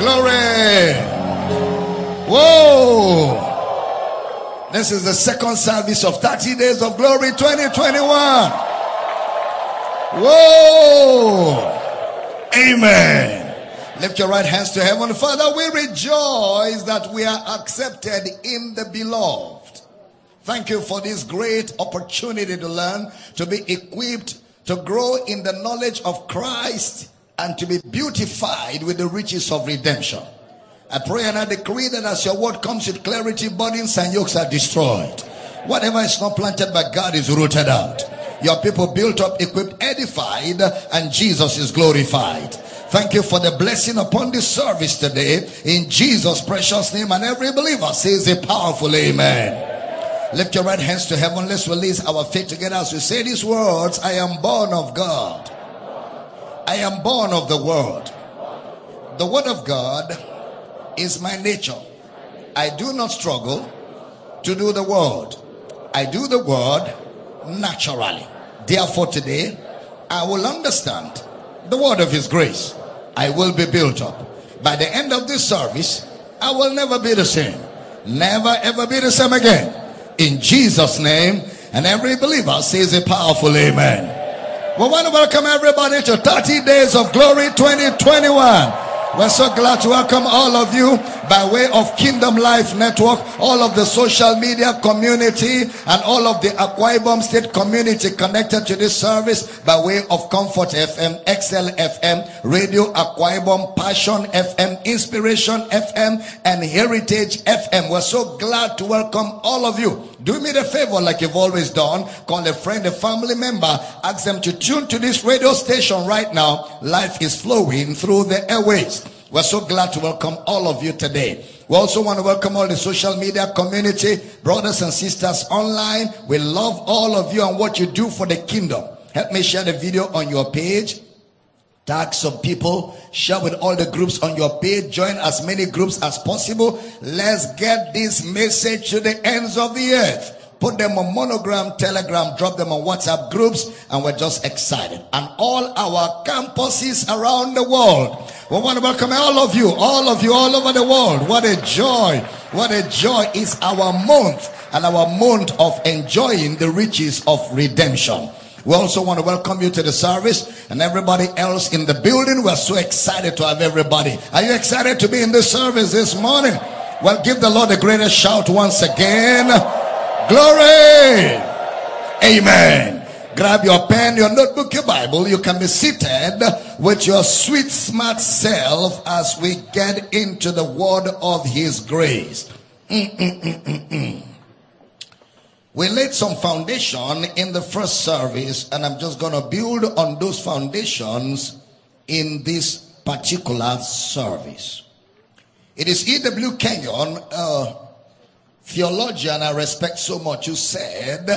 Glory. Whoa. This is the second service of 30 days of glory 2021. Whoa. Amen. Lift your right hands to heaven. Father, we rejoice that we are accepted in the beloved. Thank you for this great opportunity to learn, to be equipped, to grow in the knowledge of Christ, and to be beautified with the riches of redemption. I pray and I decree that as your word comes with clarity, burdens and yokes are destroyed. Whatever is not planted by God is rooted out. Your people built up, equipped, edified, and Jesus is glorified. Thank you for the blessing upon this service today. In Jesus' precious name, and every believer says a powerful amen. Lift your right hands to heaven. Let's release our faith together as we say these words I am born of God. I am born of the Word. The Word of God is my nature. I do not struggle to do the Word, I do the Word naturally. Therefore, today, I will understand the word of His grace. I will be built up. By the end of this service, I will never be the same. Never ever be the same again. In Jesus' name, and every believer says a powerful amen. We want to welcome everybody to 30 Days of Glory 2021. We're so glad to welcome all of you by way of Kingdom Life Network, all of the social media community, and all of the Akwa State community connected to this service by way of Comfort FM, XL FM, Radio Akwa Passion FM, Inspiration FM, and Heritage FM. We're so glad to welcome all of you. Do me the favor, like you've always done. Call a friend, a family member, ask them to tune to this radio station right now. Life is flowing through the airways. We're so glad to welcome all of you today. We also want to welcome all the social media community, brothers and sisters online. We love all of you and what you do for the kingdom. Help me share the video on your page. Tag some people, share with all the groups on your page, join as many groups as possible. Let's get this message to the ends of the earth put them on monogram, telegram, drop them on WhatsApp groups, and we're just excited. And all our campuses around the world. We want to welcome all of you, all of you all over the world. What a joy. What a joy is our month and our month of enjoying the riches of redemption. We also want to welcome you to the service and everybody else in the building. We're so excited to have everybody. Are you excited to be in this service this morning? Well, give the Lord a greatest shout once again. Glory! Amen. Grab your pen, your notebook, your Bible. You can be seated with your sweet, smart self as we get into the word of His grace. Mm-mm-mm-mm-mm. We laid some foundation in the first service, and I'm just going to build on those foundations in this particular service. It is E.W. Kenyon, uh, theologian I respect so much who said,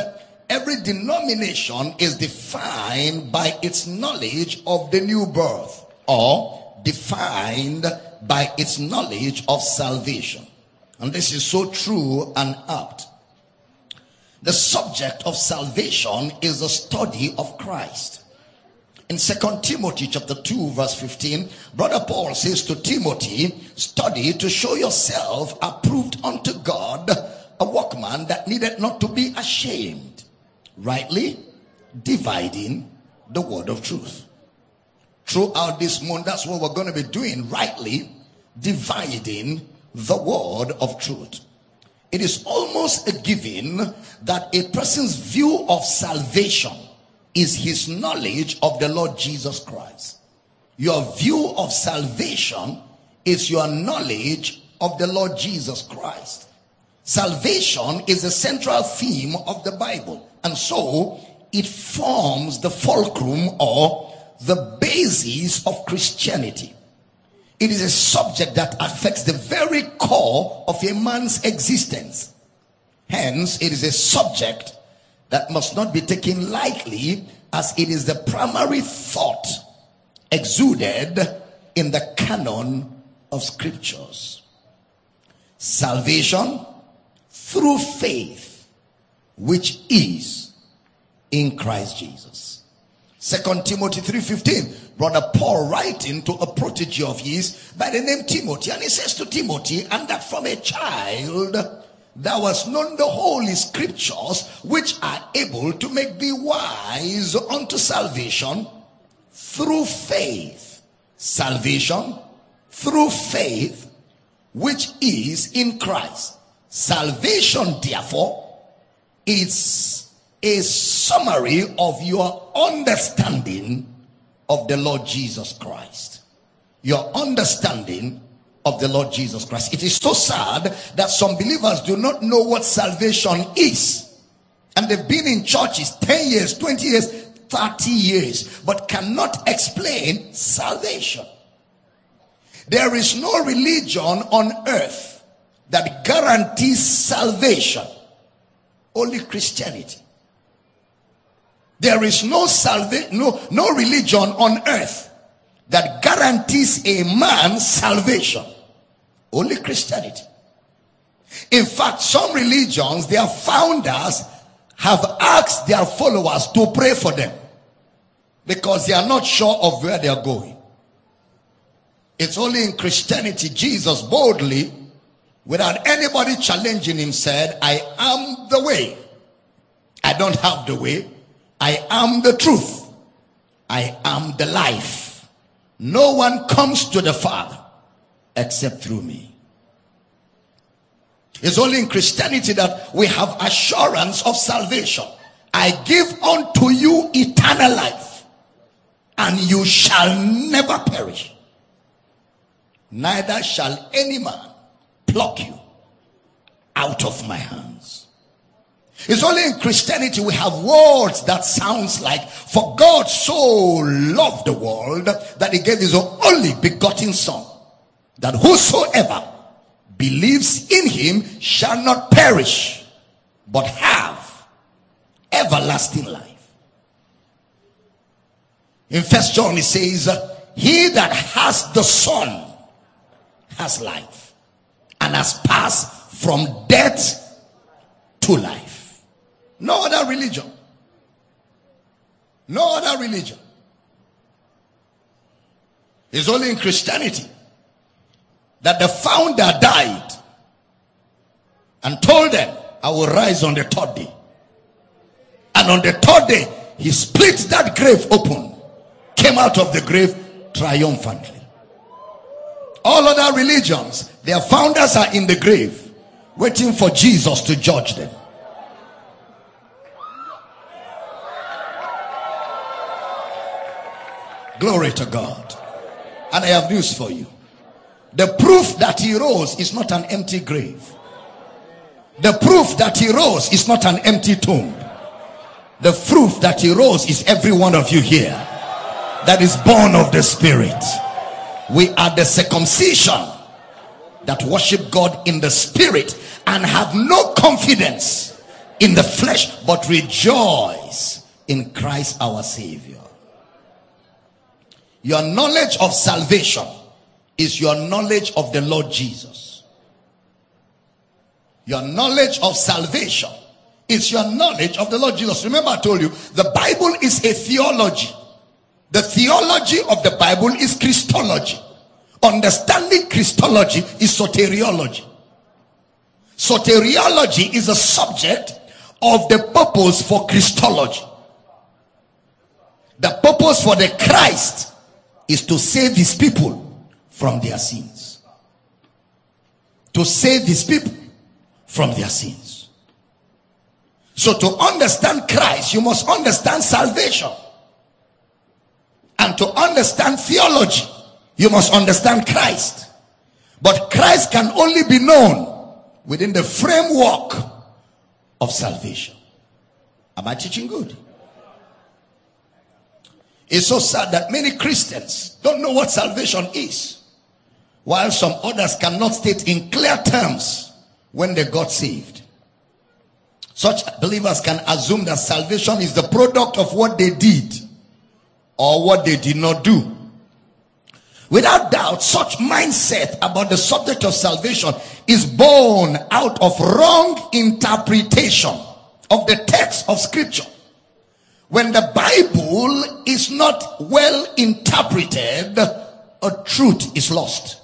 every denomination is defined by its knowledge of the new birth or defined by its knowledge of salvation. And this is so true and apt. The subject of salvation is the study of Christ. In Second Timothy chapter 2 verse 15, brother Paul says to Timothy, study to show yourself approved unto God, workman that needed not to be ashamed, rightly dividing the word of truth. Throughout this month, that's what we're going to be doing, rightly dividing the word of truth. It is almost a given that a person's view of salvation is his knowledge of the Lord Jesus Christ. Your view of salvation is your knowledge of the Lord Jesus Christ. Salvation is a central theme of the Bible. And so it forms the fulcrum or the basis of Christianity. It is a subject that affects the very core of a man's existence. Hence, it is a subject that must not be taken lightly as it is the primary thought exuded in the canon of scriptures. Salvation through faith, which is in Christ Jesus. Second Timothy 3:15. Brother Paul writing to a protege of his by the name Timothy. And he says to Timothy, and that from a child thou hast known the holy scriptures which are able to make thee wise unto salvation through faith. Salvation through faith which is in Christ. Salvation, therefore, is a summary of your understanding of the Lord Jesus Christ. Your understanding of the Lord Jesus Christ. It is so sad that some believers do not know what salvation is. And they've been in churches 10 years, 20 years, 30 years, but cannot explain salvation. There is no religion on earth that guarantees salvation. Only Christianity. There is no salvation, no, no religion on earth that guarantees a man salvation. Only Christianity. In fact, some religions, their founders have asked their followers to pray for them because they are not sure of where they are going. It's only in Christianity Jesus boldly, without anybody challenging him, said, I am the way. I don't have the way. I am the truth. I am the life. No one comes to the Father except through me. It's only in Christianity that we have assurance of salvation. I give unto you eternal life, and you shall never perish. Neither shall any man pluck you out of my hands. It's only in Christianity we have words that sounds like, for God so loved the world that he gave his only begotten son that whosoever believes in him shall not perish, but have everlasting life. In First John, it says, He that has the Son has life and has passed from death to life. No other religion. No other religion. It's only in Christianity that the founder died and told them, I will rise on the third day. And on the third day, he split that grave open, came out of the grave triumphantly. All other religions, their founders are in the grave, waiting for Jesus to judge them. Glory to God. And I have news for you. The proof that he rose is not an empty grave. The proof that he rose is not an empty tomb. The proof that he rose is every one of you here that is born of the Spirit. We are the circumcision that worship God in the Spirit and have no confidence in the flesh but rejoice in Christ our Savior. Your knowledge of salvation is your knowledge of the Lord Jesus. Your knowledge of salvation is your knowledge of the Lord Jesus. Remember, I told you the Bible is a theology. The theology of the Bible is Christology. Understanding Christology is soteriology. Soteriology is a subject of the purpose for Christology. The purpose for the Christ is to save his people from their sins. To save his people from their sins. So to understand Christ, you must understand salvation. And to understand theology, you must understand Christ. But Christ can only be known within the framework of salvation. Am I teaching good? It's so sad that many Christians don't know what salvation is while some others cannot state in clear terms when they got saved. Such believers can assume that salvation is the product of what they did or what they did not do. Without doubt, such mindset about the subject of salvation is born out of wrong interpretation of the text of scripture. When the Bible is not well interpreted, a truth is lost.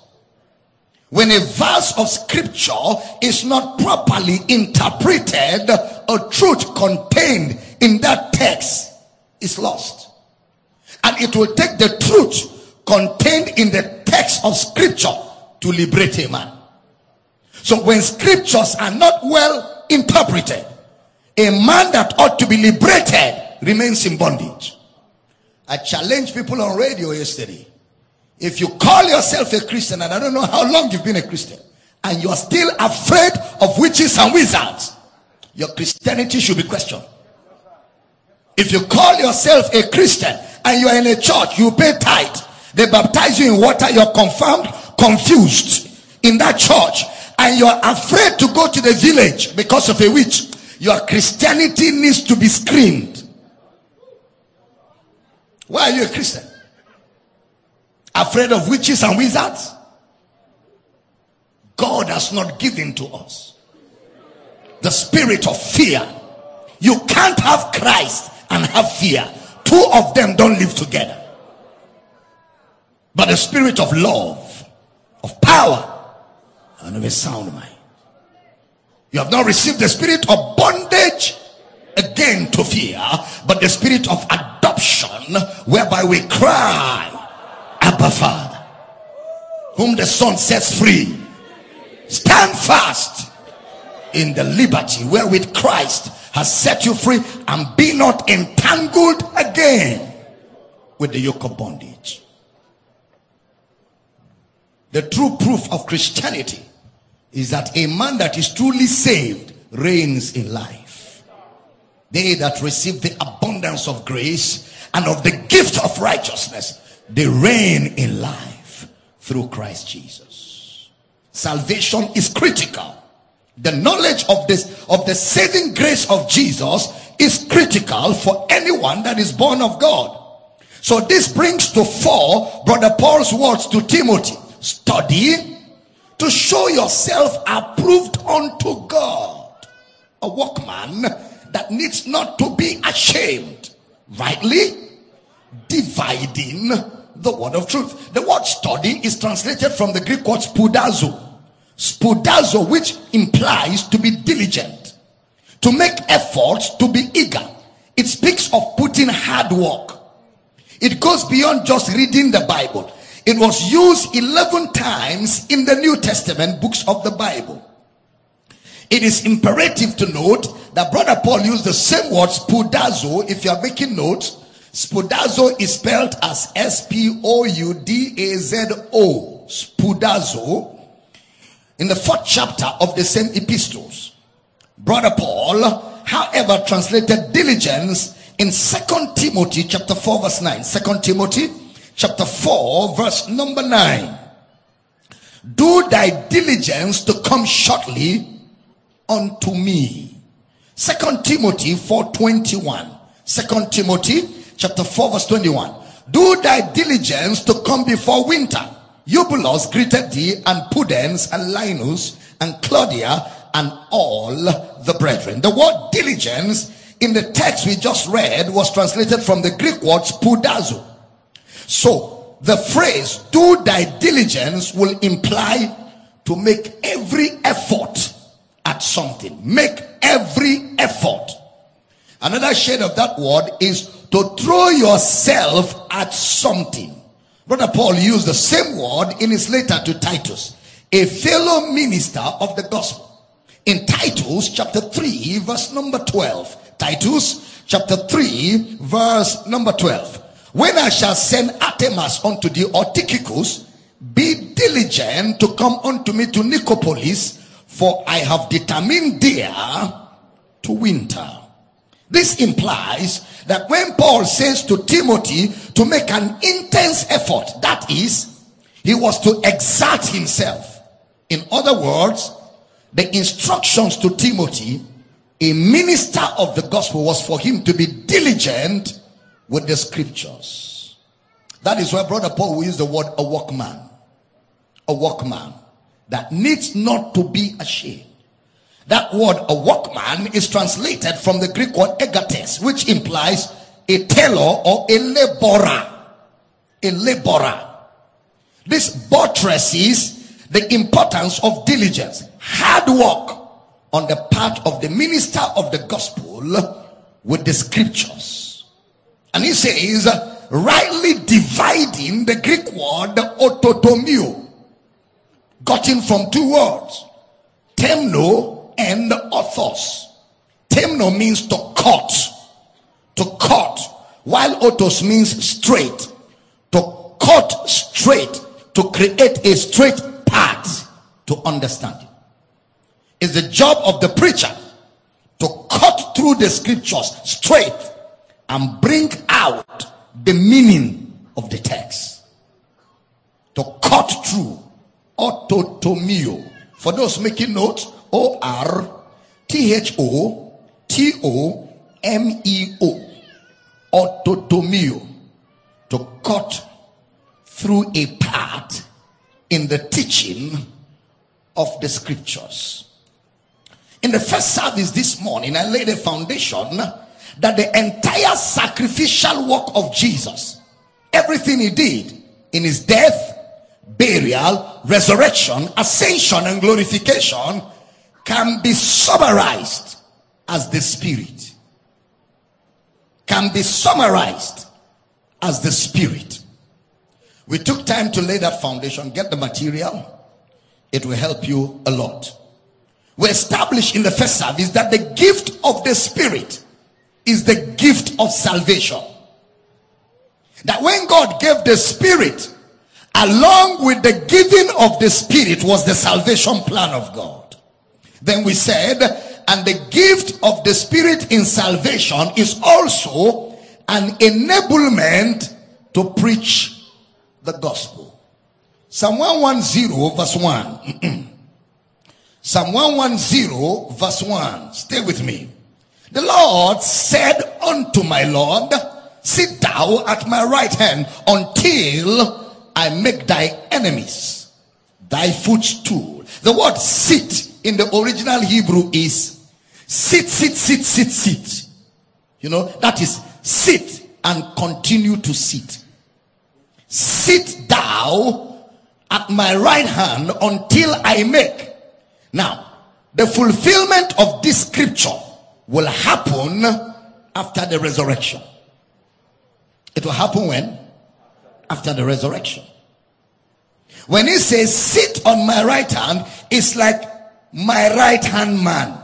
When a verse of scripture is not properly interpreted, a truth contained in that text is lost. And it will take the truth contained in the text of scripture to liberate a man. So when scriptures are not well interpreted, a man that ought to be liberated remains in bondage. I challenged people on radio yesterday. If you call yourself a Christian, and I don't know how long you've been a Christian, and you are still afraid of witches and wizards, your Christianity should be questioned. If you call yourself a Christian and you are in a church, you pay tithe, they baptize you in water, you're confirmed, confused in that church, and you're afraid to go to the village because of a witch, your Christianity needs to be screened. Why are you a Christian? Afraid of witches and wizards? God has not given to us the spirit of fear. You can't have Christ and have fear. Two of them don't live together. But the spirit of love, of power, and of a sound mind. You have now received the spirit of bondage again to fear, but the spirit of adoption whereby we cry, Abba Father, whom the Son sets free. Stand fast in the liberty wherewith Christ has set you free and be not entangled again with the yoke of bondage. The true proof of Christianity is that a man that is truly saved reigns in life. They that receive the abundance of grace and of the gift of righteousness, they reign in life through Christ Jesus. Salvation is critical. The knowledge of this, of the saving grace of Jesus is critical for anyone that is born of God. So this brings to fore Brother Paul's words to Timothy. Study to show yourself approved unto God. A workman that needs not to be ashamed. Rightly dividing the word of truth. The word study is translated from the Greek word spoudazo. Spoudazo, which implies to be diligent, to make efforts, to be eager. It speaks of putting hard work. It goes beyond just reading the Bible. It was used 11 times in the New Testament books of the Bible. It is imperative to note that Brother Paul used the same word spoudazo. If you are making notes, spoudazo is spelled as S P O U D A Z O. Spoudazo. In the fourth chapter of the same epistles, Brother Paul, however, translated diligence in Second Timothy chapter 4 verse 9. Second Timothy chapter 4 verse number 9 do thy diligence to come shortly unto me. Second timothy 4:21 second timothy chapter 4 verse 21 do thy diligence to come before winter eubulus greeted thee and pudens and linus and claudia and all the brethren the word diligence in the text we just read was translated from the greek word spoudazo so the phrase do thy diligence will imply to make every effort at something. Make every effort. Another shade of that word is to throw yourself at something. Brother Paul used the same word in his letter to Titus, a fellow minister of the gospel. In Titus chapter 3 verse number 12. Titus chapter 3 verse number 12. When I shall send Artemas unto thee or be diligent to come unto me to Nicopolis, for I have determined there to winter. This implies that when Paul says to Timothy to make an intense effort, that is, he was to exert himself. In other words, the instructions to Timothy, a minister of the gospel, was for him to be diligent with the scriptures. That is why Brother Paul will use the word a workman. A workman that needs not to be ashamed. That word, a workman, is translated from the Greek word ergates, which implies a tailor or a laborer. A laborer. This buttresses the importance of diligence, hard work on the part of the minister of the gospel with the scriptures. And he says, rightly dividing the Greek word orthotomeo, gotten from two words, temno and orthos. Temno means to cut, to cut, while orthos means straight, to cut straight, to create a straight path to understanding. It's the job of the preacher to cut through the scriptures straight and bring out the meaning of the text. To cut through. Orthotomeo. For those making notes, O R T H O T O M E O. Orthotomeo. To cut through a part in the teaching of the scriptures. In the first service this morning, I laid a foundation that the entire sacrificial work of Jesus, everything he did in his death, burial, resurrection, ascension, and glorification can be summarized as the Spirit. Can be summarized as the Spirit. We took time to lay that foundation, get the material. It will help you a lot we established in the first service that the gift of the Spirit is the gift of salvation. That when God gave the Spirit, along with the giving of the Spirit was the salvation plan of God. Then we said, and the gift of the Spirit in salvation is also an enablement to preach the gospel. Psalm 110 verse 1. Psalm 110 verse 1. Stay with me. The Lord said unto my Lord, sit thou at my right hand until I make thy enemies thy footstool. The word sit in the original Hebrew is sit, sit, sit, sit, sit. You know, that is sit and continue to sit. Sit thou at my right hand until I make now, the fulfillment of this scripture will happen after the resurrection. It will happen when? After the resurrection. When he says, sit on my right hand, it's like my right hand man.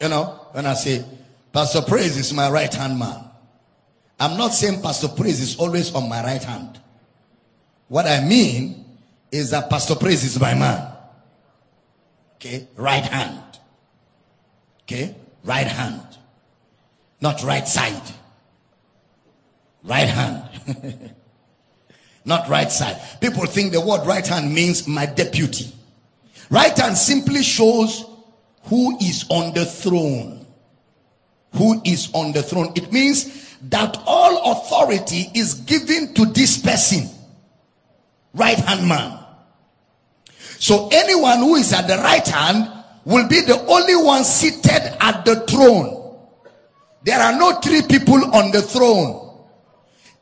You know, when I say, Pastor Praise is my right hand man. I'm not saying Pastor Praise is always on my right hand. What I mean is that Pastor Praise is my man. Okay, right hand. Okay, right hand. Not right side. Right hand. Not right side. People think the word right hand means my deputy. Right hand simply shows who is on the throne. Who is on the throne. It means that all authority is given to this person. Right hand man. So anyone who is at the right hand will be the only one seated at the throne. There are no three people on the throne.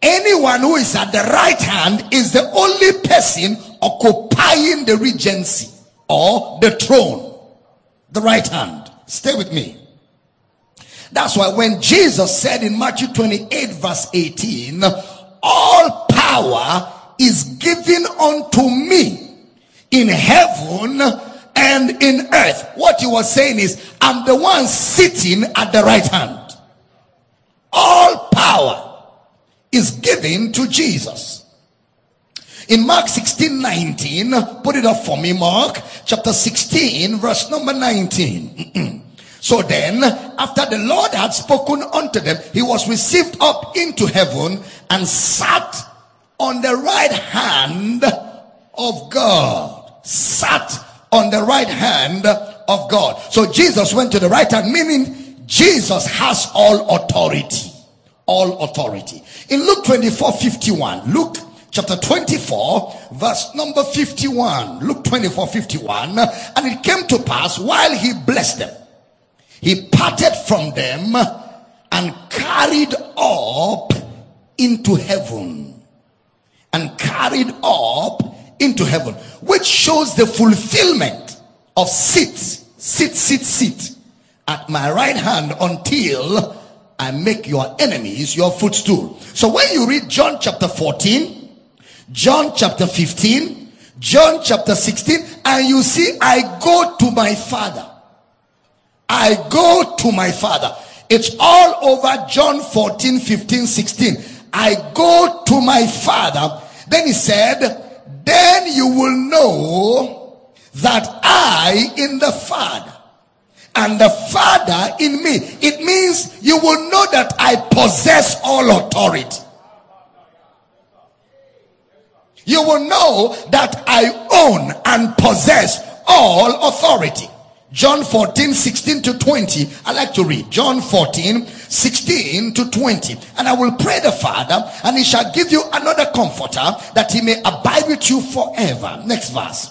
Anyone who is at the right hand is the only person occupying the regency or the throne. The right hand. Stay with me. That's why when Jesus said in Matthew 28 verse 18, all power is given unto me in heaven and in earth. What he was saying is, I'm the one sitting at the right hand. All power is given to Jesus. In Mark 16 19, put it up for me, Mark chapter 16, verse number 19. so then, after the Lord had spoken unto them, he was received up into heaven and sat on the right hand of God sat on the right hand of God. So Jesus went to the right hand, meaning Jesus has all authority. All authority. In Luke 24 51, Luke chapter 24, verse number 51. Luke 24 51. And it came to pass while he blessed them, he parted from them and carried up into heaven. And carried up into heaven, which shows the fulfillment of sit, sit, sit, sit at my right hand until I make your enemies your footstool. So when you read John chapter 14, John chapter 15, John chapter 16, and you see, I go to my father. I go to my father. It's all over John 14, 15, 16. I go to my father. Then he said, then you will know that I in the father and the father in me. It means you will know that I possess all authority. You will know that I own and possess all authority. John 14, 16 to 20. I like to read. John 14, 16 to 20. And I will pray the Father, and he shall give you another comforter that he may abide with you forever. Next verse.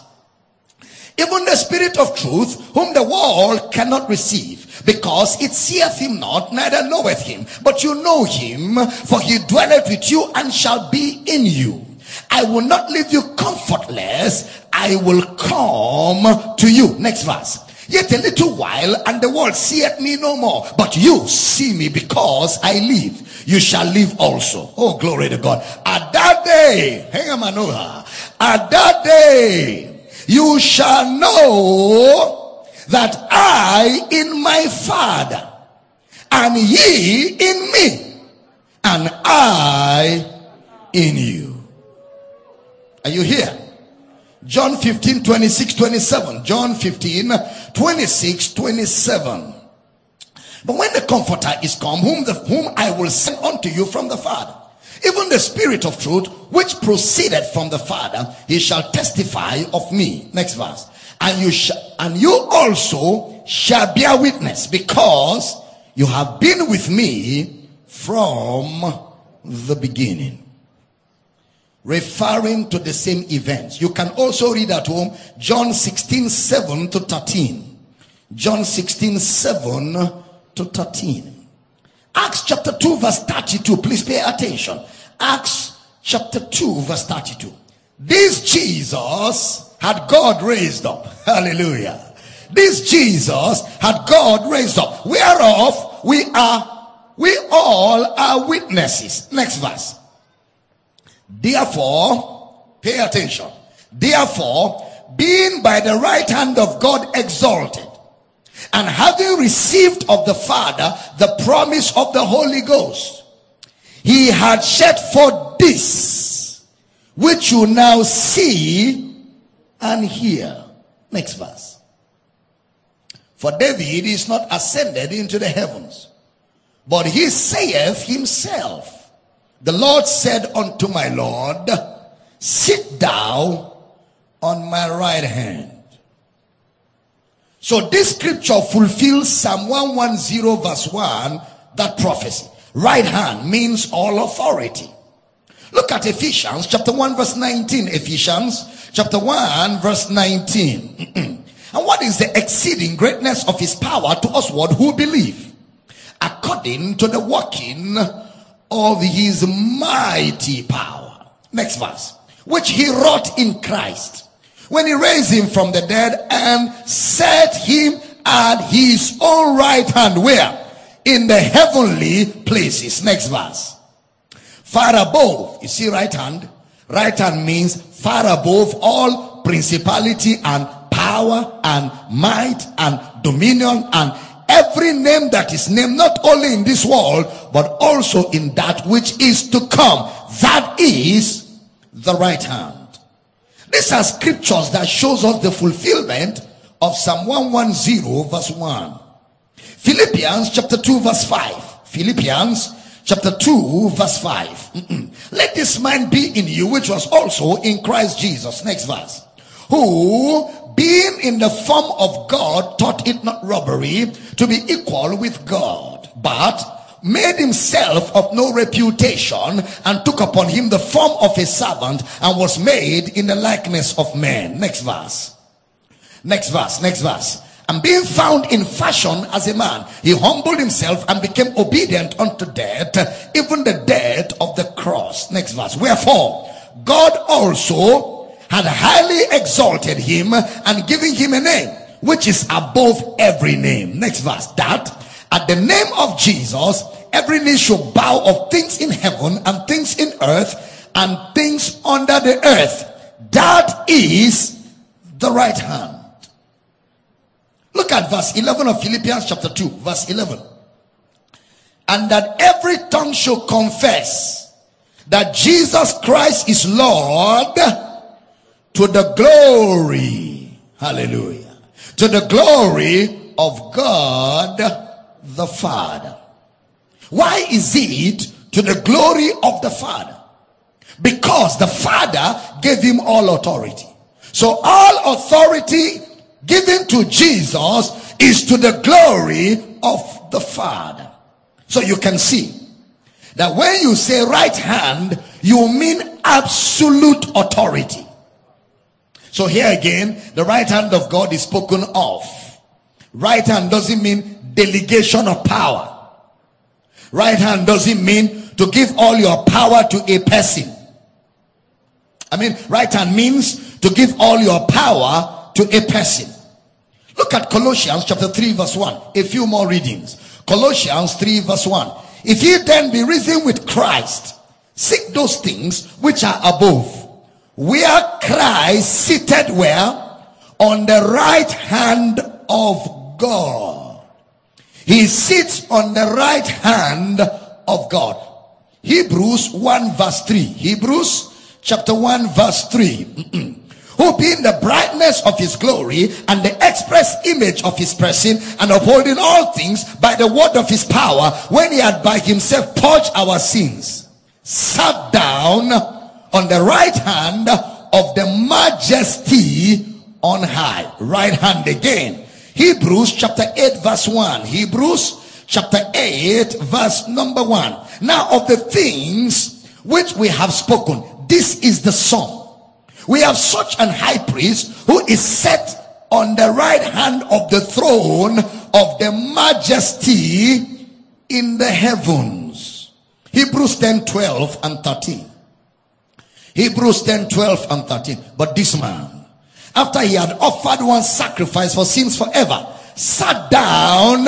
Even the Spirit of truth, whom the world cannot receive, because it seeth him not, neither knoweth him. But you know him, for he dwelleth with you and shall be in you. I will not leave you comfortless. I will come to you. Next verse. Yet a little while, and the world seeth me no more. But you see me because I live. You shall live also. Oh, glory to God. At that day, hang on. At that day, you shall know that I in my Father, and ye in me, and I in you. Are you here? John 15, 26, 27. John 15, 26, 27. But when the comforter is come, whom, the, whom I will send unto you from the Father, even the Spirit of truth, which proceeded from the Father, he shall testify of me. Next verse. And you shall, and you also shall bear witness because you have been with me from the beginning referring to the same events. You can also read at home John 16 7 to 13. John 16 7 to 13. Acts chapter 2, verse 32. Please pay attention. Acts chapter 2, verse 32. This Jesus had God raised up. Hallelujah. This Jesus had God raised up. Whereof we are, we all are witnesses. Next verse. Therefore, pay attention. Therefore, being by the right hand of God exalted, and having received of the Father the promise of the Holy Ghost, he had shed for this, which you now see and hear. Next verse. For David is not ascended into the heavens, but he saith himself, the Lord said unto my Lord, Sit thou on my right hand. So this scripture fulfills Psalm 110 verse 1, that prophecy. Right hand means all authority. Look at Ephesians chapter 1 verse 19. Ephesians chapter 1 verse 19. and what is the exceeding greatness of his power to us who believe? According to the working of his mighty power. Next verse. Which he wrought in Christ when he raised him from the dead and set him at his own right hand. Where? In the heavenly places. Next verse. Far above. You see right hand? Right hand means far above all principality and power and might and dominion and every name that is named not only in this world but also in that which is to come. That is the right hand. These are scriptures that shows us the fulfillment of psalm 110 verse 1 philippians chapter 2 verse 5 philippians chapter 2 verse 5 Mm-mm. let this mind be in you which was also in christ jesus. Next verse. Who being in the form of God, thought it not robbery to be equal with God, but made himself of no reputation and took upon him the form of a servant and was made in the likeness of men. Next verse. Next verse. Next verse. And being found in fashion as a man, he humbled himself and became obedient unto death, even the death of the cross. Next verse. Wherefore, God also had highly exalted him and given him a name which is above every name. Next verse. That at the name of Jesus, every knee should bow of things in heaven and things in earth and things under the earth. That is the right hand. Look at verse 11 of Philippians chapter 2, verse 11. And that every tongue should confess that Jesus Christ is Lord to the glory, hallelujah, to the glory of God the Father. Why is it to the glory of the Father? Because the Father gave him all authority. So all authority given to Jesus is to the glory of the Father. So you can see that when you say right hand, you mean absolute authority. So here again, the right hand of God is spoken of. Right hand doesn't mean delegation of power. Right hand doesn't mean to give all your power to a person. I mean, right hand means to give all your power to a person. Look at Colossians chapter 3 verse 1. A few more readings. Colossians 3 verse 1. If ye then be risen with Christ, seek those things which are above, where Christ seated where? On the right hand of God. He sits on the right hand of God. Hebrews 1 verse 3. Hebrews chapter 1 verse 3. who being the brightness of his glory and the express image of his person and upholding all things by the word of his power when he had by himself purged our sins sat down on the right hand of the majesty on high. Right hand again. Hebrews chapter 8 verse 1 hebrews chapter 8 verse number 1 now of the things which we have spoken this is the sum we have such an high priest who is set on the right hand of the throne of the majesty in the heavens. Hebrews 10 12 and 13. Hebrews 10 12 and 13. But this man, after he had offered one sacrifice for sins forever, sat down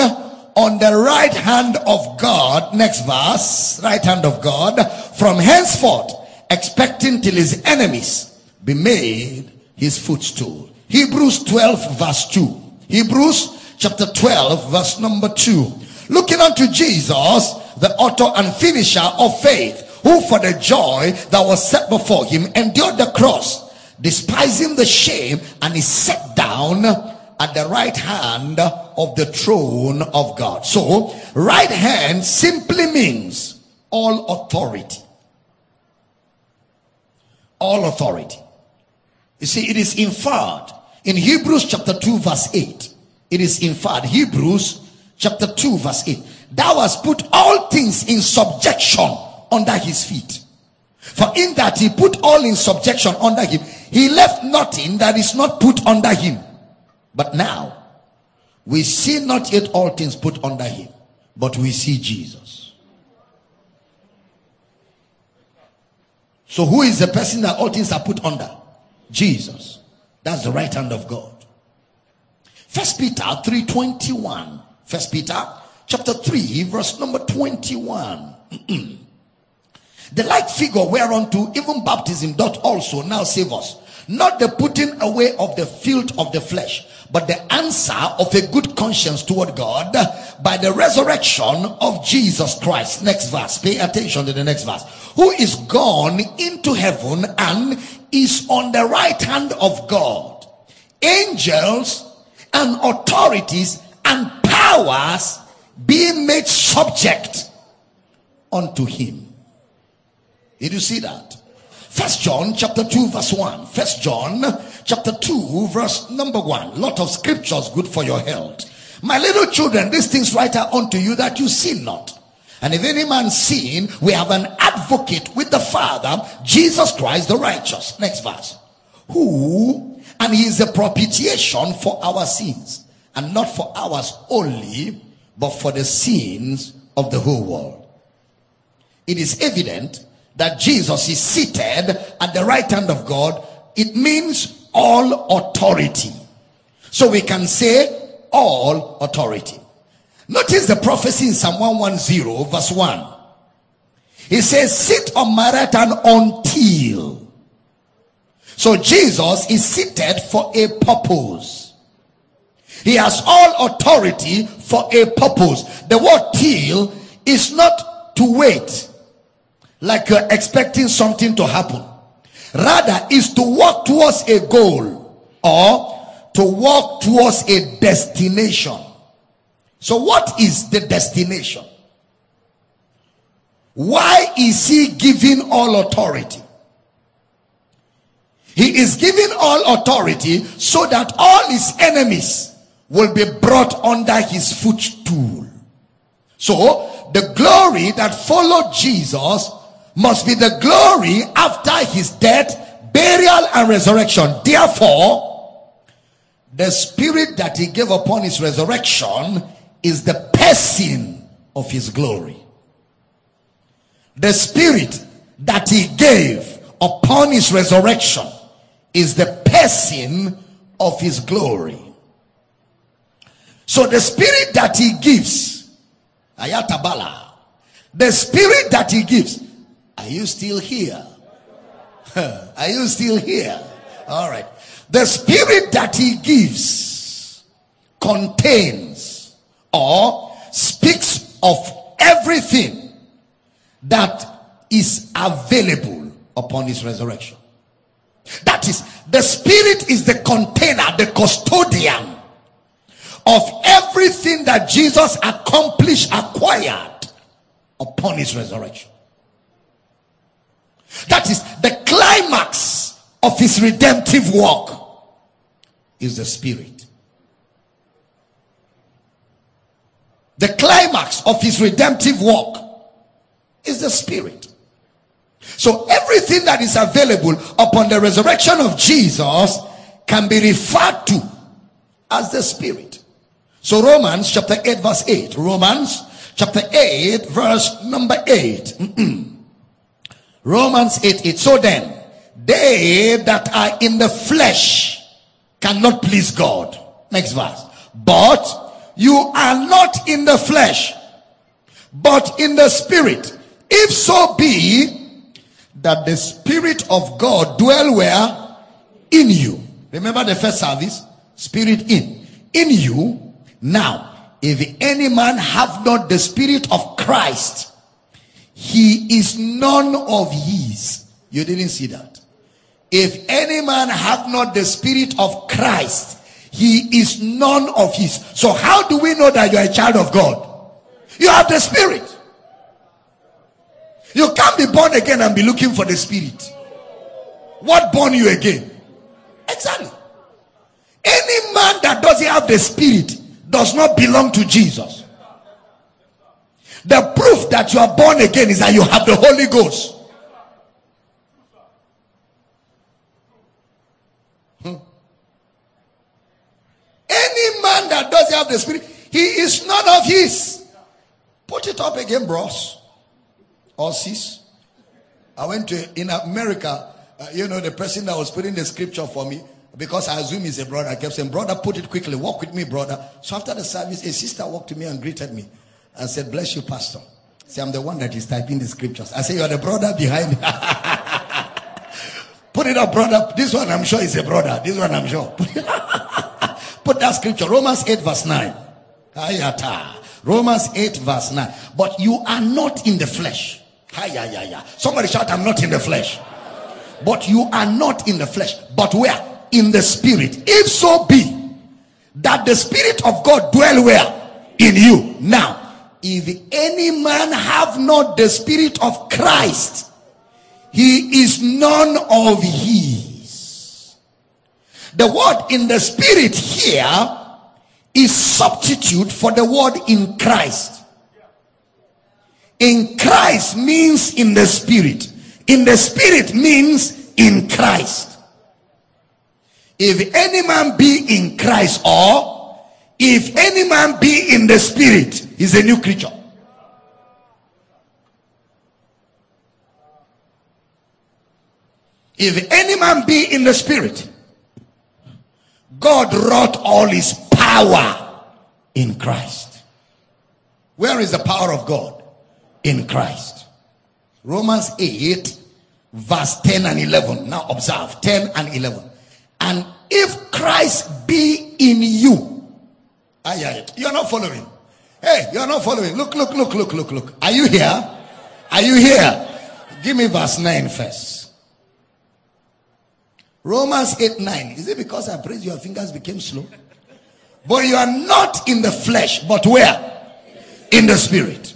on the right hand of God. Next verse, right hand of God, from henceforth, expecting till his enemies be made his footstool. Hebrews 12 verse 2. Hebrews chapter 12 verse number 2. Looking unto Jesus, the author and finisher of faith, who for the joy that was set before him endured the cross, despising the shame, and is set down at the right hand of the throne of God. So, right hand simply means all authority. All authority. You see, it is inferred in Hebrews chapter 2 verse 8. It is inferred. Hebrews chapter 2 verse 8. Thou hast put all things in subjection under his feet. For in that he put all in subjection under him, he left nothing that is not put under him. But now, we see not yet all things put under him, but we see Jesus. So who is the person that all things are put under? Jesus. That's the right hand of God. First Peter 3:21. First Peter chapter 3 verse number 21. the like figure whereunto even baptism doth also now save us. Not the putting away of the filth of the flesh, but the answer of a good conscience toward God by the resurrection of Jesus Christ. Next verse. Pay attention to the next verse. Who is gone into heaven and is on the right hand of God. Angels and authorities and powers being made subject unto him. Did you see that? First John chapter 2 verse 1. First John chapter 2 verse number 1. Lot of scriptures good for your health. My little children, these things write out unto you that you sin not. And if any man sin, we have an advocate with the Father, Jesus Christ the righteous. Next verse. Who, and he is a propitiation for our sins. and not for ours only, but for the sins of the whole world. It is evident that Jesus is seated at the right hand of God. It means all authority. So we can say all authority. Notice the prophecy in Psalm 110 verse 1. He says, sit on my right hand until. So Jesus is seated for a purpose. He has all authority for a purpose. The word till is not to wait like you're expecting something to happen. Rather is to walk towards a goal or to walk towards a destination. So what is the destination? Why is he giving all authority? He is giving all authority so that all his enemies will be brought under his footstool. So the glory that followed Jesus must be the glory after his death, burial, and resurrection. Therefore, the spirit that he gave upon his resurrection is the person of his glory. The spirit that he gave upon his resurrection is the person of his glory. So the spirit that he gives, Ayatabala, the spirit that he gives, are you still here? Are you still here? All right. The spirit that he gives contains or speaks of everything that is available upon his resurrection. That is, the spirit is the container, the custodian of everything that Jesus accomplished, acquired upon his resurrection. That is the climax of his redemptive work is the spirit. The climax of his redemptive work is the spirit. So everything that is available upon the resurrection of Jesus can be referred to as the spirit. So Romans chapter 8 verse 8. Romans chapter 8 verse number 8. Romans 8 8. So then, they that are in the flesh cannot please God. Next verse. But you are not in the flesh, but in the spirit. If so be that the spirit of God dwell where? In you. Remember the first service? Spirit in. In you. Now, if any man have not the spirit of Christ, he is none of his. You didn't see that. If any man have not the spirit of Christ, he is none of his. So how do we know that you are a child of God? You have the spirit. You can't be born again and be looking for the spirit. What born you again? Exactly. Any man that doesn't have the spirit does not belong to Jesus. The proof that you are born again is that you have the Holy Ghost. Hmm. Any man that doesn't have the Spirit, he is none of his. Put it up again, bros. Or sis. I went to, in America, uh, you know, the person that was putting the scripture for me, because I assume he's a brother, I kept saying, brother, put it quickly. Walk with me, brother. So after the service, a sister walked to me and greeted me. I said, Bless you, Pastor. See, I'm the one that is typing the scriptures. I say, You're the brother behind. Put it up, brother. This one I'm sure is a brother. This one I'm sure. Put that scripture. Romans 8, verse 9. Ayata. Romans 8, verse 9. But you are not in the flesh. Somebody shout, I'm not in the flesh. But you are not in the flesh. But where? In the spirit. If so be that the spirit of God dwell where? In you. Now, if any man have not the spirit of Christ, he is none of his. The word in the spirit here is substitute for the word in Christ. In Christ means in the spirit. In the spirit means in Christ. If any man be in Christ or If any man be in the spirit, he's a new creature. If any man be in the spirit, God wrought all his power in Christ. Where is the power of God? In Christ. Romans 8, verse 10 and 11. Now observe 10 and 11. And if Christ be in you, you're not following. Hey, you're not following. Look, look, look, look, look, look. Are you here? Are you here? Give me verse 9 first. Romans 8 9. Is it because I prayed your fingers became slow? But you are not in the flesh, but where? In the spirit.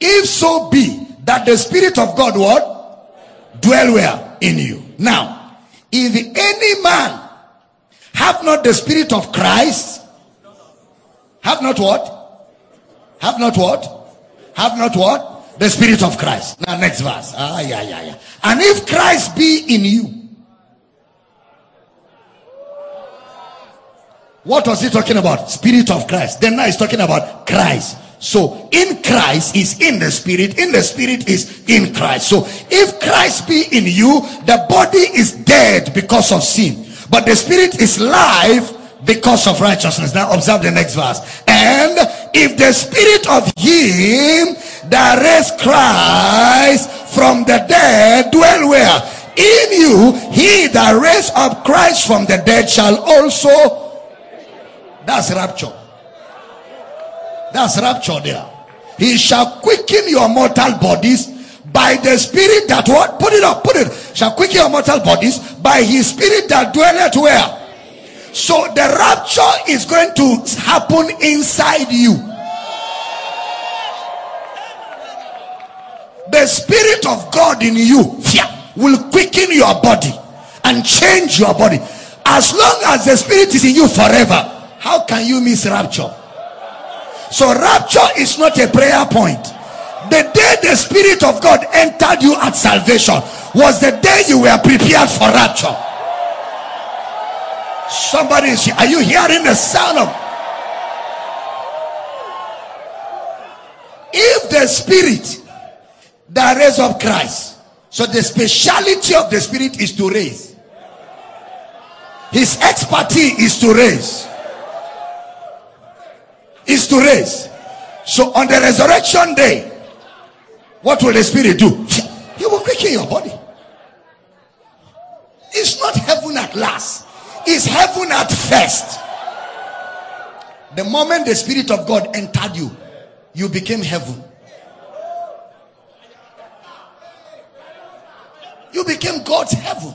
If so be that the spirit of God what? Dwell where? In you. Now, if any man have not the spirit of Christ, have not what? Have not what? Have not what? The Spirit of Christ. Now, next verse. Ah, yeah, yeah, yeah. And if Christ be in you, what was he talking about? Spirit of Christ. Then now he's talking about Christ. So in Christ is in the spirit, in the spirit is in Christ. So if Christ be in you, the body is dead because of sin, but the spirit is life because of righteousness. Now observe the next verse. And if the spirit of him that raised Christ from the dead dwell where? In you, he that raised up Christ from the dead shall also. That's rapture. That's rapture there. He shall quicken your mortal bodies by the spirit that what? Put it up, put it. Shall quicken your mortal bodies by his spirit that dwelleth where? So the rapture is going to happen inside you. The spirit of God in you will quicken your body and change your body. As long as the spirit is in you forever, how can you miss rapture? So rapture is not a prayer point. The day the spirit of God entered you at salvation was the day you were prepared for rapture. Somebody is are you hearing the sound of if the spirit that raised up Christ, so the speciality of the spirit is to raise, his expertise is to raise, is to raise. So on the resurrection day, what will the spirit do? He will quicken your body. It's not heaven at last it's heaven at first. The moment the Spirit of God entered you, you became heaven. You became God's heaven.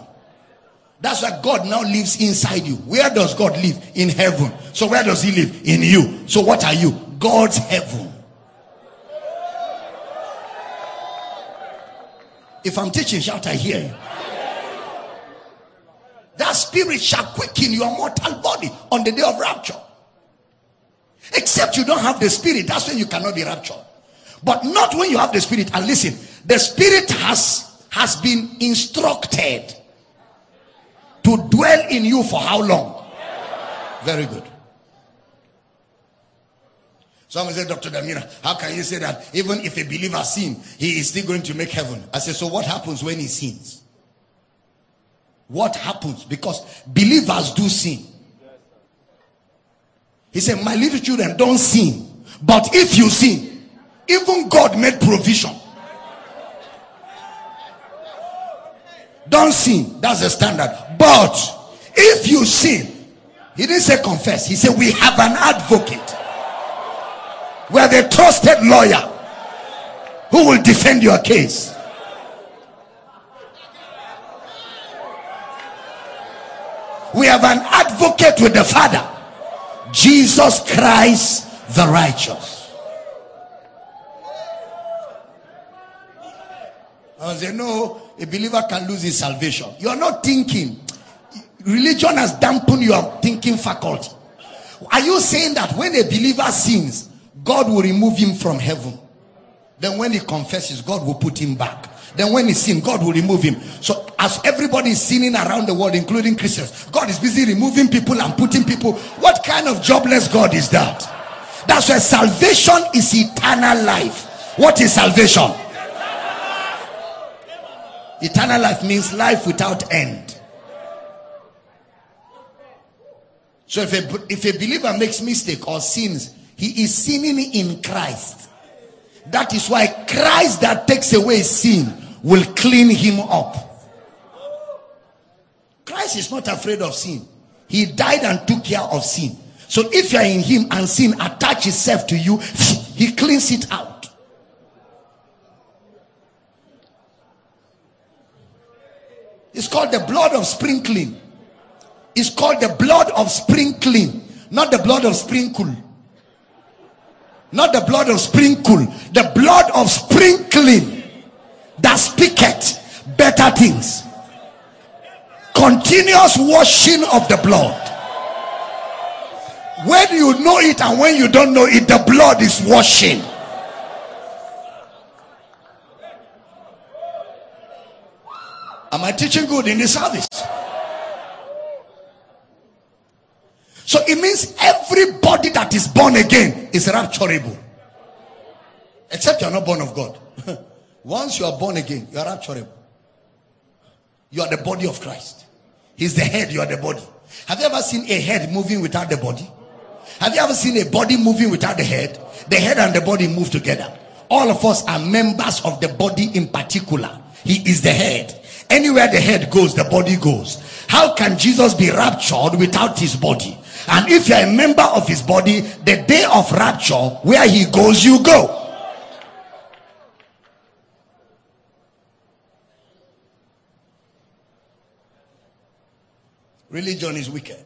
That's why God now lives inside you. Where does God live? In heaven. So where does he live? In you. So what are you? God's heaven. If I'm teaching, shout, I hear you that spirit shall quicken your mortal body on the day of rapture. Except you don't have the spirit, that's when you cannot be raptured. But not when you have the spirit. And listen, the spirit has has been instructed to dwell in you for how long? Very good. Someone said, Dr. Damina, how can you say that even if a believer sin, he is still going to make heaven? I said, so what happens when he sins? what happens because believers do sin. He said, My little children don't sin, but if you sin, even God made provision. Don't sin, that's the standard. But if you sin, he didn't say confess, he said, We have an advocate. We have a trusted lawyer who will defend your case. we have an advocate with the Father, Jesus Christ the righteous. I say, no, a believer can lose his salvation. You are not thinking. Religion has dampened your thinking faculty. Are you saying that when a believer sins, God will remove him from heaven? Then when he confesses, God will put him back. Then when he sins, God will remove him. So as everybody is sinning around the world, including Christians, God is busy removing people and putting people. What kind of jobless God is that? That's why salvation is eternal life. What is salvation? Eternal life means life without end. So if a, if a believer makes mistake or sins, he is sinning in Christ. That is why Christ that takes away sin will clean him up. Christ is not afraid of sin. He died and took care of sin. So if you are in him and sin attach itself to you, he cleans it out. It's called the blood of sprinkling. It's called the blood of sprinkling, not the blood of sprinkle. Not the blood of sprinkle, the blood of sprinkling that speaketh better things. Continuous washing of the blood. When you know it and when you don't know it, the blood is washing. Am I teaching good in this service? So it means everybody that is born again is rapturable. Except you are not born of God. Once you are born again, you are rapturable. You are the body of Christ. He's the head, you are the body. Have you ever seen a head moving without the body? Have you ever seen a body moving without the head? The head and the body move together. All of us are members of the body in particular. He is the head. Anywhere the head goes, the body goes. How can Jesus be raptured without his body? And if you're a member of his body, the day of rapture, where he goes, you go. Religion is wicked.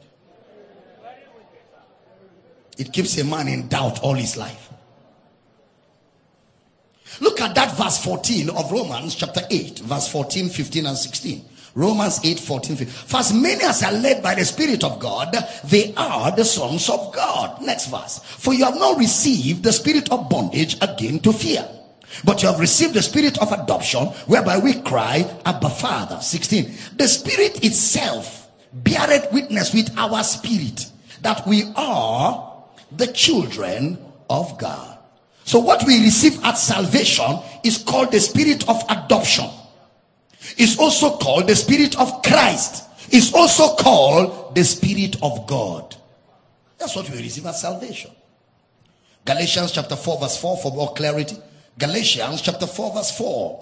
It keeps a man in doubt all his life. Look at that verse 14 of Romans chapter 8, verse 14, 15, and 16. Romans 8, 14, 15. For as many as are led by the Spirit of God, they are the sons of God. Next verse. For you have not received the spirit of bondage again to fear. But you have received the spirit of adoption, whereby we cry, Abba Father. 16. The spirit itself beareth witness with our spirit that we are the children of God. So what we receive at salvation is called the spirit of adoption. It's also called the spirit of Christ. Is also called the spirit of God. That's what we receive at salvation. Galatians chapter 4 verse 4 for more clarity. Galatians chapter 4 verse 4.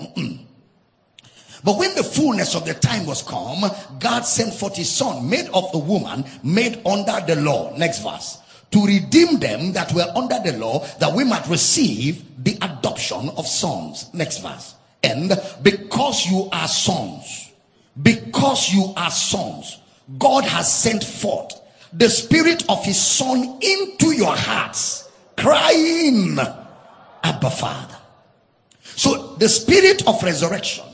But when the fullness of the time was come, God sent forth his son, made of a woman, made under the law. Next verse to redeem them that were under the law, that we might receive the adoption of sons. Next verse. Because you are sons, because you are sons, God has sent forth the spirit of his son into your hearts, crying, Abba Father. So the spirit of resurrection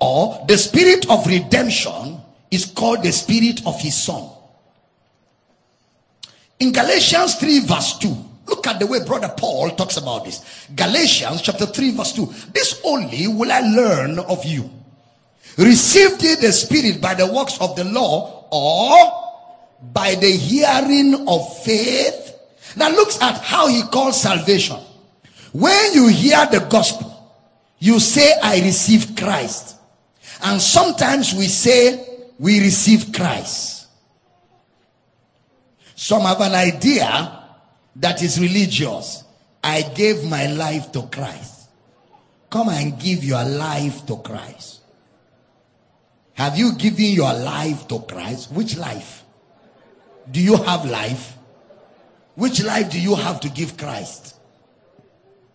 or the spirit of redemption is called the spirit of his son. In Galatians 3 verse 2, look at the way brother Paul talks about this. Galatians chapter 3 verse 2. This only will I learn of you. Received ye the spirit by the works of the law or by the hearing of faith? Now looks at how he calls salvation. When you hear the gospel, you say, I receive Christ. And sometimes we say, we receive Christ. Some have an idea that is religious. I gave my life to Christ. Come and give your life to Christ. Have you given your life to Christ? Which life? Do you have life? Which life do you have to give Christ?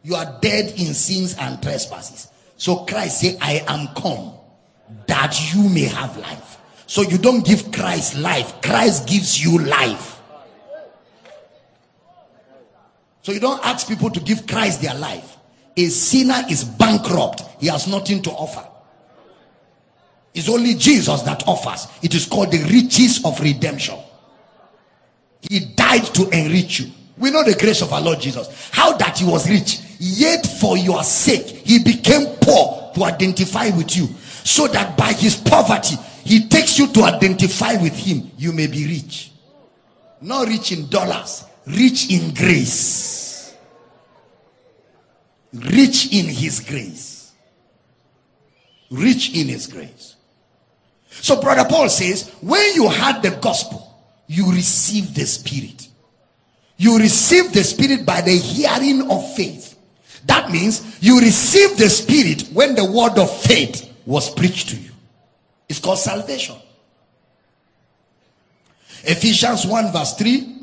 You are dead in sins and trespasses. So Christ said, I am come that you may have life. So you don't give Christ life. Christ gives you life. So you don't ask people to give Christ their life. A sinner is bankrupt. He has nothing to offer. It's only Jesus that offers. It is called the riches of redemption. He died to enrich you. We know the grace of our Lord Jesus. How that he was rich, yet for your sake, he became poor to identify with you. So that by his poverty, he takes you to identify with him. You may be rich. Not rich in dollars, rich in grace. Rich in his grace. Rich in his grace. So, Brother Paul says, when you had the gospel, you received the spirit. You received the spirit by the hearing of faith. That means you received the spirit when the word of faith was preached to you. It's called salvation. Ephesians 1 verse 3.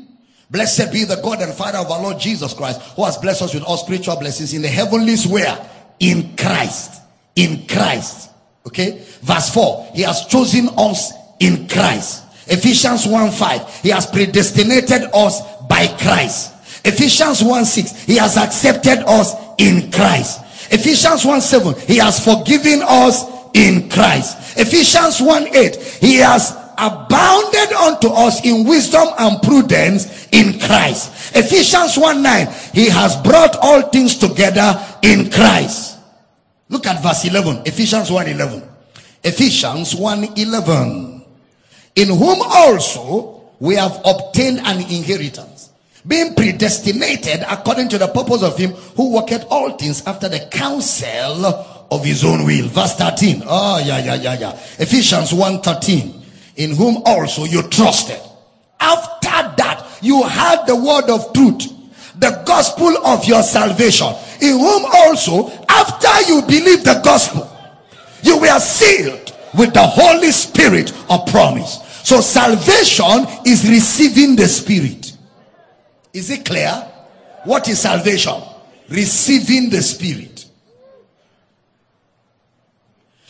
Blessed be the God and Father of our Lord Jesus Christ, who has blessed us with all spiritual blessings in the heavenlies where? In Christ. In Christ. Okay? Verse 4. He has chosen us in Christ. Ephesians 1 5. He has predestinated us by Christ. Ephesians 1 6. He has accepted us in Christ. Ephesians 1 7. He has forgiven us in Christ. Ephesians 1 8. He has abounded unto us in wisdom and prudence in Christ. Ephesians 1 9. He has brought all things together in Christ. Look at verse 11. Ephesians 1 11. Ephesians 1 11. In whom also we have obtained an inheritance, being predestinated according to the purpose of him who worketh all things after the counsel of his own will. Verse 13. Oh, yeah, yeah, yeah, yeah. Ephesians 1 13. In whom also you trusted. After that, you had the word of truth, the gospel of your salvation. In whom also, after you believe the gospel, you were sealed with the Holy Spirit of promise. So salvation is receiving the Spirit. Is it clear? What is salvation? Receiving the Spirit.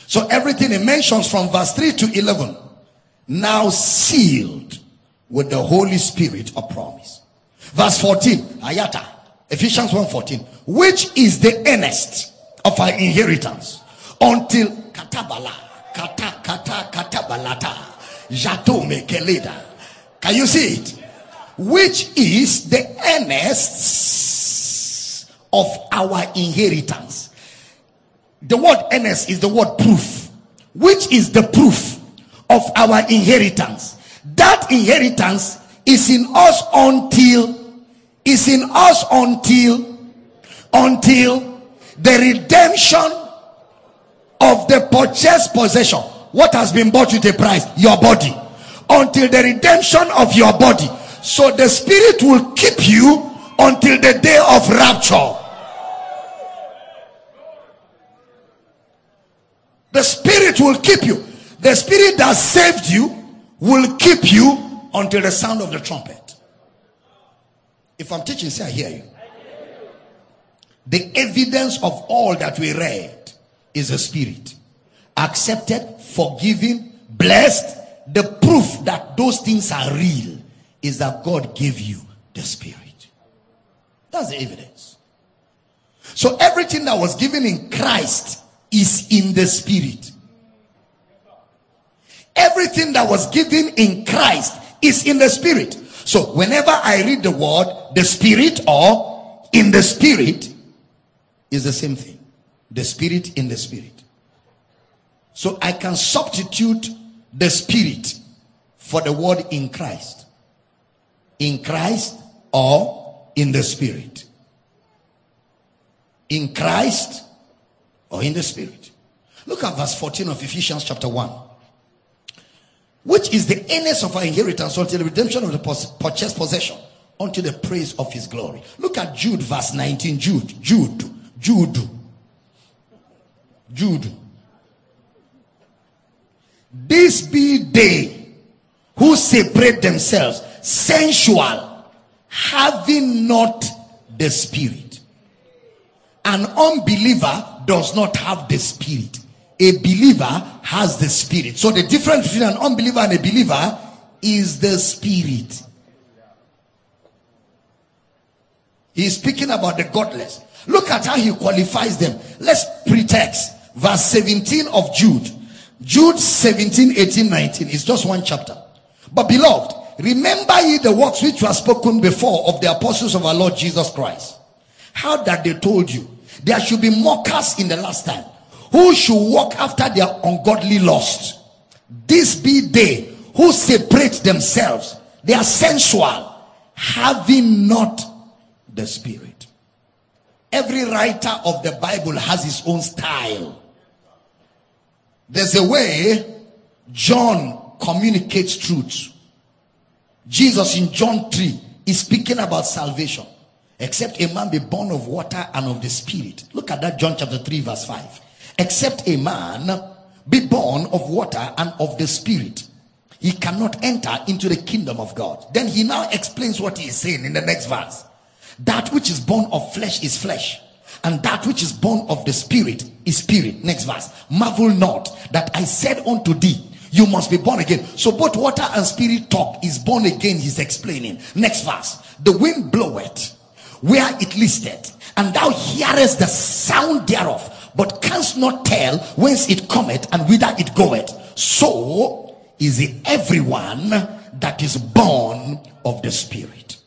So everything it mentions from verse 3 to 11 now sealed with the Holy Spirit of promise. Verse 14, Ayata, Ephesians 1:14, which is the earnest of our inheritance until katabala, kata kata katabalata, jato mekeleda. Can you see it? Which is the earnest of our inheritance. The word earnest is the word proof. Which is the proof of our inheritance. That inheritance is in us until is in us until until the redemption of the purchased possession. What has been bought with a price? Your body. Until the redemption of your body. So the spirit will keep you until the day of rapture. The spirit will keep you. The spirit that saved you will keep you until the sound of the trumpet. If I'm teaching, say I hear you. The evidence of all that we read is the spirit. Accepted, forgiven, blessed. The proof that those things are real is that God gave you the spirit. That's the evidence. So everything that was given in Christ is in the spirit. Everything that was given in Christ is in the spirit. So whenever I read the word, the spirit or in the spirit is the same thing. The spirit in the spirit. So I can substitute the spirit for the word in Christ. In Christ or in the spirit. In Christ or in the spirit. Look at verse 14 of Ephesians chapter 1 which is the earnest of our inheritance until the redemption of the purchased possession unto the praise of his glory. Look at Jude verse 19. Jude, Jude, Jude, Jude. This be they who separate themselves sensual, having not the spirit. An unbeliever does not have the spirit a believer has the spirit. So the difference between an unbeliever and a believer is the spirit. He's speaking about the godless. Look at how he qualifies them. Let's pretext verse 17 of Jude. Jude 17, 18, 19. It's just one chapter. But beloved, remember ye the works which were spoken before of the apostles of our Lord Jesus Christ. How that they told you there should be mockers in the last time who should walk after their ungodly lust. This be they who separate themselves, They are sensual, having not the spirit. Every writer of the Bible has his own style. There's a way John communicates truth. Jesus in John 3 is speaking about salvation. Except a man be born of water and of the spirit. Look at that, John chapter 3, verse 5. Except a man be born of water and of the spirit, he cannot enter into the kingdom of God. Then he now explains what he is saying in the next verse. That which is born of flesh is flesh, and that which is born of the spirit is spirit. Next verse. Marvel not that I said unto thee, you must be born again. So both water and spirit talk is born again, he's explaining. Next verse. The wind bloweth where it listeth, and thou hearest the sound thereof, but canst not tell whence it cometh and whither it goeth. So is it everyone that is born of the Spirit.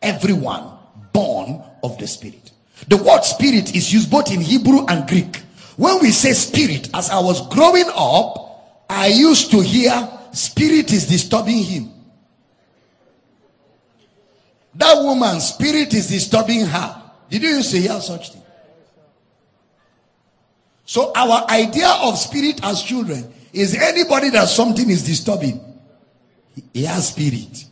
Everyone born of the Spirit. The word spirit is used both in Hebrew and Greek. When we say spirit, as I was growing up, I used to hear spirit is disturbing him. That woman's spirit is disturbing her. Did you used to hear such thing? So our idea of spirit as children is anybody that something is disturbing. He has spirit.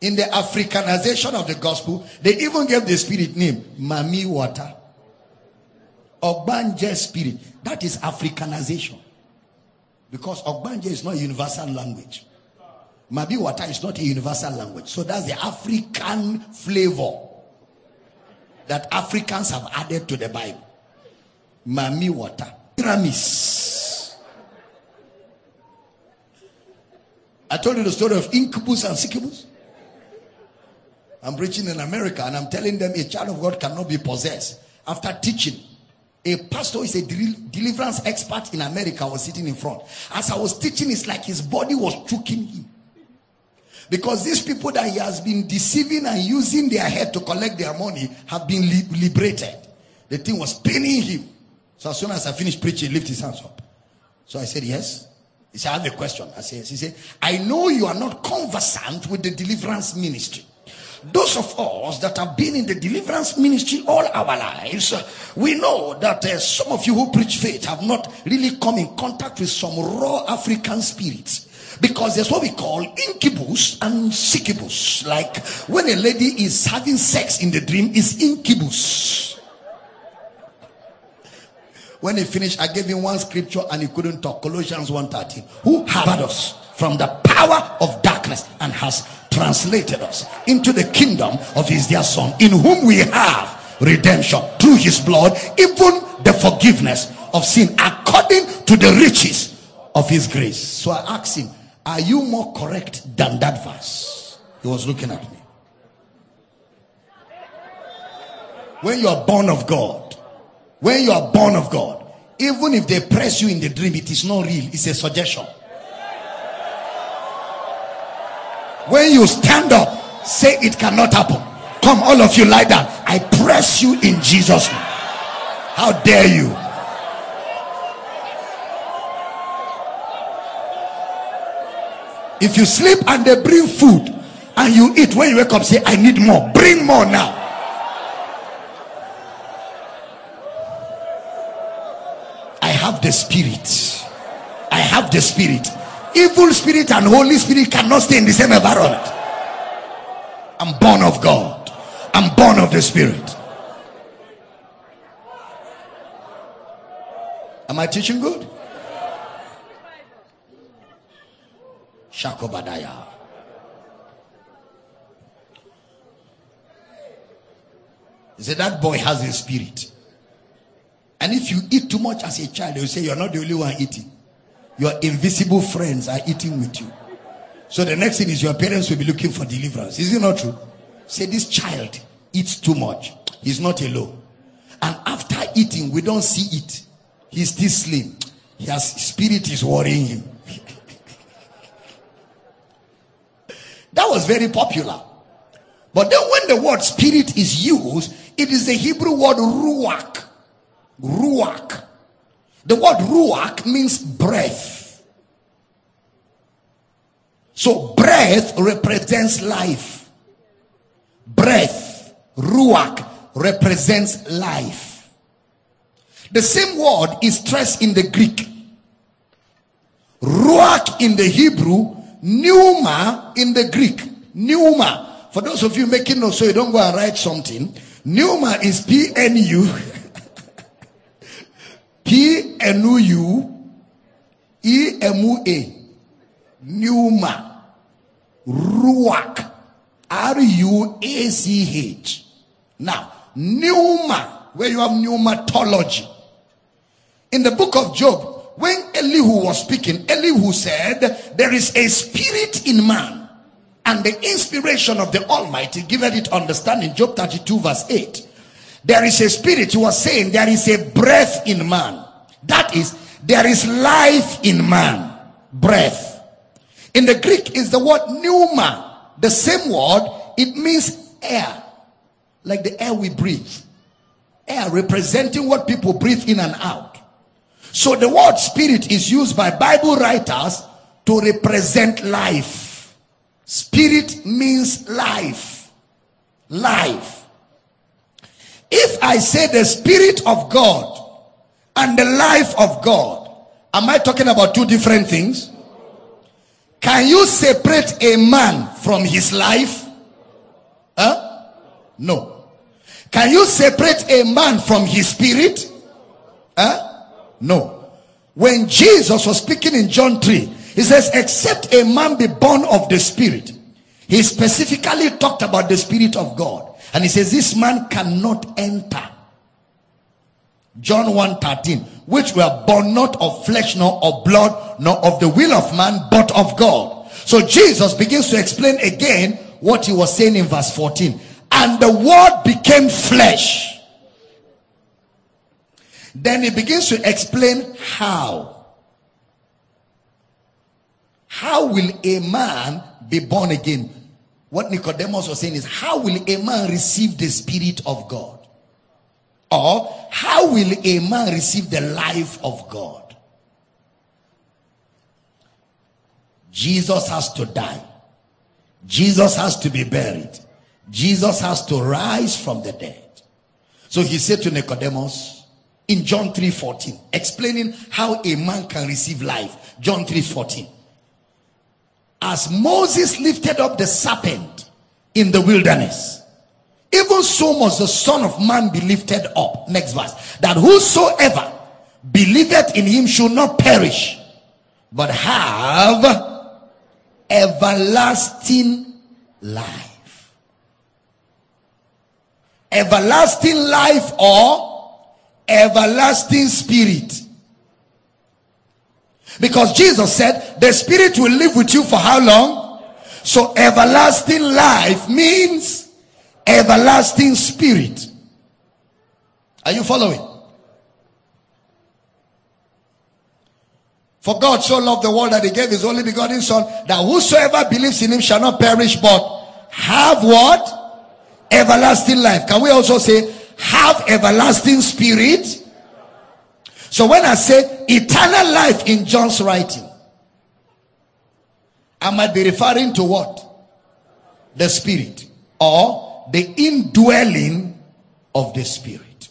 In the Africanization of the gospel, they even gave the spirit name Mami Water. Ogbanje spirit. That is Africanization. Because Ogbanje is not a universal language. Mami Water is not a universal language. So that's the African flavor that Africans have added to the Bible. Mami Water. Pyramis. I told you the story of incubus and succubus. I'm preaching in America and I'm telling them a child of God cannot be possessed. After teaching, a pastor is a deliverance expert in America was sitting in front. As I was teaching, it's like his body was choking him. Because these people that he has been deceiving and using their head to collect their money have been li- liberated. The thing was paining him. So as soon as I finished preaching, he lifted his hands up. So I said, Yes. He said, I have a question. I said, yes. He said, I know you are not conversant with the deliverance ministry. Those of us that have been in the deliverance ministry all our lives, we know that uh, some of you who preach faith have not really come in contact with some raw African spirits. Because there's what we call incubus and succubus. Like when a lady is having sex in the dream, is incubus. When he finished, I gave him one scripture and he couldn't talk. Colossians 1:13. Who have us from the power of darkness and has translated us into the kingdom of his dear son, in whom we have redemption through his blood, even the forgiveness of sin, according to the riches of his grace. So I asked him, Are you more correct than that verse? He was looking at me. When you are born of God, when you are born of God, even if they press you in the dream, it is not real, it's a suggestion. When you stand up, say it cannot happen. Come, all of you, lie down. I press you in Jesus' name. How dare you? If you sleep and they bring food and you eat, when you wake up, say, I need more. Bring more now. Have the spirit. I have the spirit. Evil spirit and Holy Spirit cannot stay in the same environment. I'm born of God. I'm born of the Spirit. Am I teaching good? Shakobadaya. He said that boy has a spirit. And if you eat too much as a child, they will say you're not the only one eating. Your invisible friends are eating with you. So the next thing is your parents will be looking for deliverance. Is it not true? Say this child eats too much. He's not alone. And after eating, we don't see it. He's still slim. His spirit is worrying him. that was very popular. But then when the word spirit is used, it is the Hebrew word ruach. Ruach. The word ruach means breath. So breath represents life. Breath, ruach, represents life. The same word is stressed in the Greek. Ruach in the Hebrew, pneuma in the Greek. Pneuma. For those of you making notes so you don't go and write something, pneuma is P N U P N U E M U A. Pneuma. Ruach. R U A C H. Now, pneuma, where you have pneumatology. In the book of Job, when Elihu was speaking, Elihu said, There is a spirit in man, and the inspiration of the Almighty giveth it understanding. Job 32, verse 8. There is a spirit, he was saying, There is a breath in man. That is, there is life in man. Breath. In the Greek is the word pneuma. The same word, it means air. Like the air we breathe. Air representing what people breathe in and out. So the word spirit is used by Bible writers to represent life. Spirit means life. Life. If I say the spirit of God and the life of God, am I talking about two different things? Can you separate a man from his life? Huh? No. Can you separate a man from his spirit? Huh? No. When Jesus was speaking in John 3, he says, except a man be born of the Spirit. He specifically talked about the Spirit of God. And he says, this man cannot enter. John 1 13, which were born not of flesh, nor of blood, nor of the will of man, but of God. So Jesus begins to explain again what he was saying in verse 14. And the word became flesh then he begins to explain how. How will a man be born again? What Nicodemus was saying is, how will a man receive the Spirit of God? Or how will a man receive the life of God? Jesus has to die. Jesus has to be buried. Jesus has to rise from the dead. So he said to Nicodemus, in John 3:14, explaining how a man can receive life. John 3:14. As Moses lifted up the serpent in the wilderness, even so must the Son of Man be lifted up. Next verse. That whosoever believeth in him should not perish, but have everlasting life. Everlasting life or everlasting spirit. Because Jesus said the spirit will live with you for how long? So everlasting life means everlasting spirit. Are you following? For God so loved the world that he gave his only begotten son that whosoever believes in him shall not perish but have what? Everlasting life. Can we also say have everlasting spirit. So when I say eternal life in John's writing, I might be referring to what? The spirit or the indwelling of the spirit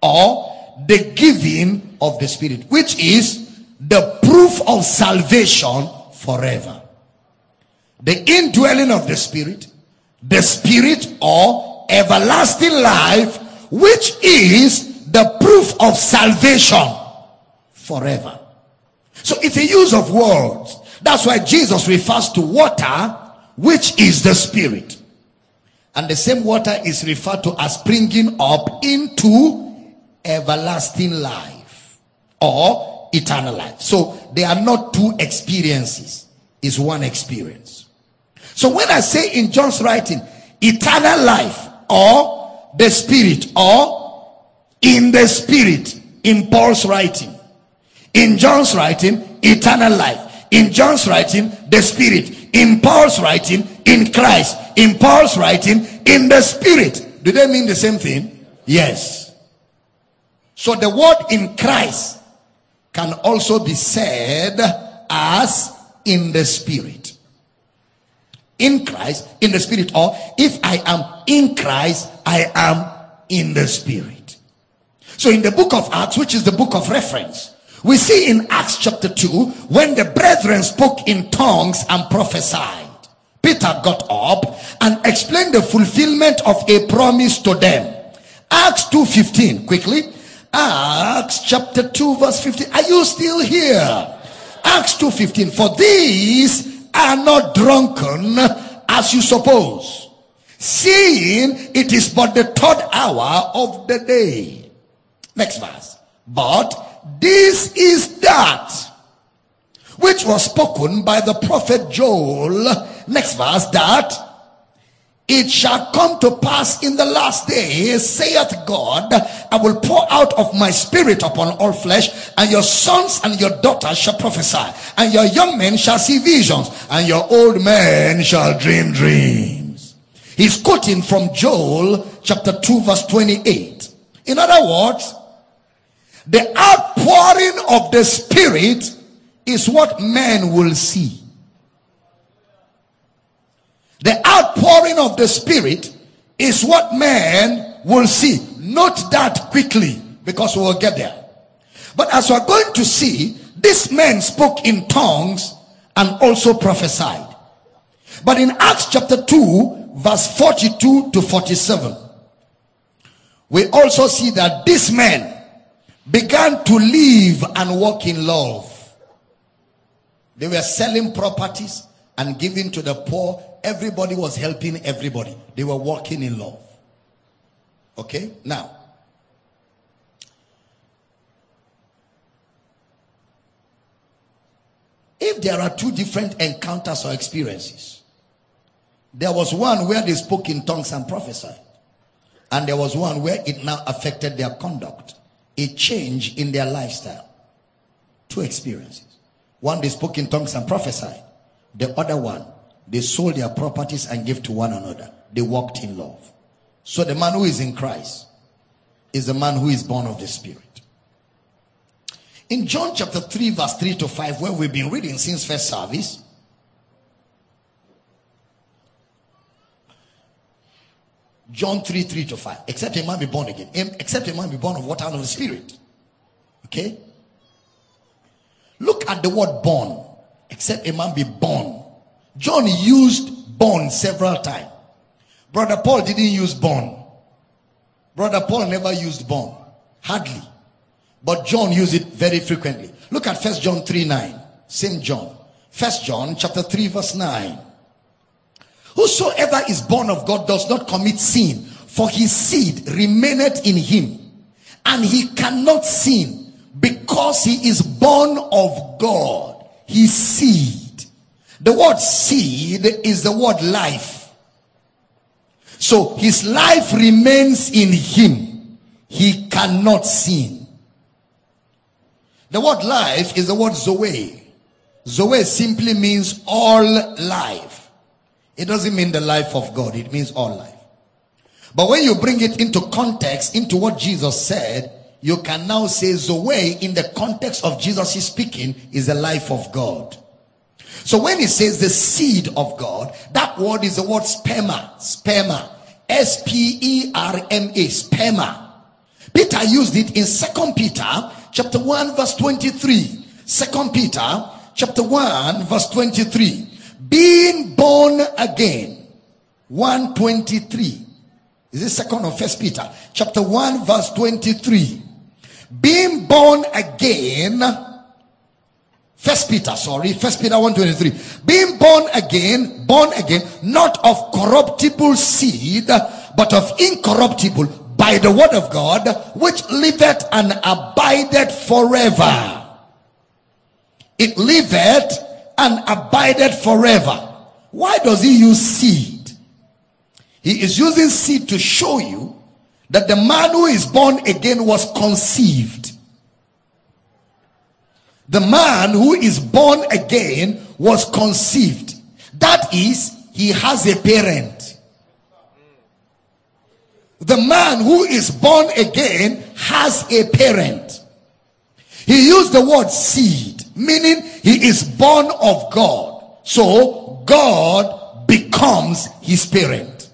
or the giving of the spirit, which is the proof of salvation forever. The indwelling of the spirit, the spirit or everlasting life, which is the proof of salvation forever. So it's a use of words. That's why Jesus refers to water, which is the spirit. And the same water is referred to as springing up into everlasting life or eternal life. So they are not two experiences, it's one experience. So when I say in John's writing, eternal life, or the spirit or in the spirit in Paul's writing. In John's writing, eternal life. In John's writing, the spirit. In Paul's writing, in Christ. In Paul's writing, in the spirit. Do they mean the same thing? Yes. So the word in Christ can also be said as in the spirit. in Christ, in the spirit, or if I am in Christ, I am in the spirit. So in the book of Acts, which is the book of reference, we see in Acts chapter 2, when the brethren spoke in tongues and prophesied, Peter got up and explained the fulfillment of a promise to them. Acts 2.15, quickly. Acts chapter 2 verse 15. Are you still here? Acts 2.15. For these are not drunken as you suppose, seeing it is but the third hour of the day. Next verse. But this is that which was spoken by the prophet Joel. Next verse. That it shall come to pass in the last days, saith God, I will pour out of my spirit upon all flesh, and your sons and your daughters shall prophesy, and your young men shall see visions, and your old men shall dream dreams. He's quoting from Joel chapter 2, verse 28. In other words, the outpouring of the spirit is what men will see. The outpouring of the Spirit is what man will see. Note that quickly because we will get there. But as we're going to see, this man spoke in tongues and also prophesied. But in Acts chapter 2, verse 42 to 47, we also see that this man began to live and walk in love. They were selling properties and giving to the poor everybody was helping everybody. They were walking in love. Okay? Now, if there are two different encounters or experiences, there was one where they spoke in tongues and prophesied, and there was one where it now affected their conduct, a change in their lifestyle. Two experiences. One they spoke in tongues and prophesied, the other one they sold their properties and gave to one another. They walked in love. So the man who is in Christ is the man who is born of the Spirit. In John chapter 3, verse 3 to 5, where we've been reading since first service, John 3, 3 to 5. Except a man be born again. Except a man be born of water and of the Spirit. Okay? Look at the word born. Except a man be born John used born several times. Brother Paul didn't use born. Brother Paul never used born. Hardly. But John used it very frequently. Look at First John 3 9. Same John. First John chapter 3 verse 9. Whosoever is born of God does not commit sin, for his seed remaineth in him, and he cannot sin because he is born of God. His seed the word seed is the word life. So his life remains in him. He cannot sin. The word life is the word zoe. Zoe simply means all life. It doesn't mean the life of God. It means all life. But when you bring it into context, into what Jesus said, you can now say Zoe in the context of Jesus is speaking is the life of God. So when he says the seed of God, that word is the word sperma. Sperma. S-P-E-R-M-A. Sperma. Peter used it in Second Peter chapter 1 verse 23. Second Peter chapter 1 verse 23. Being born again. 123. Is this second or first Peter? Chapter 1 verse 23. Being born again First Peter, sorry, First Peter 123. Being born again, born again, not of corruptible seed, but of incorruptible by the word of God, which liveth and abideth forever. It liveth and abideth forever. Why does he use seed? He is using seed to show you that the man who is born again was conceived the man who is born again was conceived. That is, he has a parent. The man who is born again has a parent. He used the word seed, meaning he is born of God. So God becomes his parent.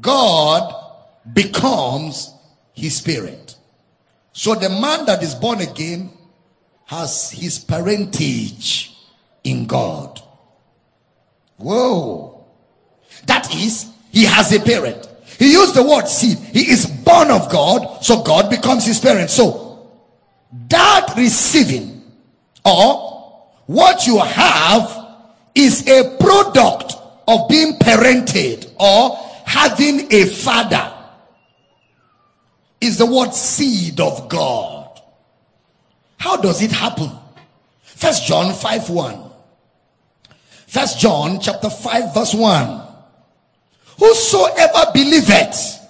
God becomes his parent. So the man that is born again has his parentage in God. Whoa. That is, he has a parent. He used the word seed. He is born of God, so God becomes his parent. So, that receiving or what you have is a product of being parented or having a father. Is the word seed of God. How does it happen? First John 5 1. First John chapter 5 verse 1. Whosoever believeth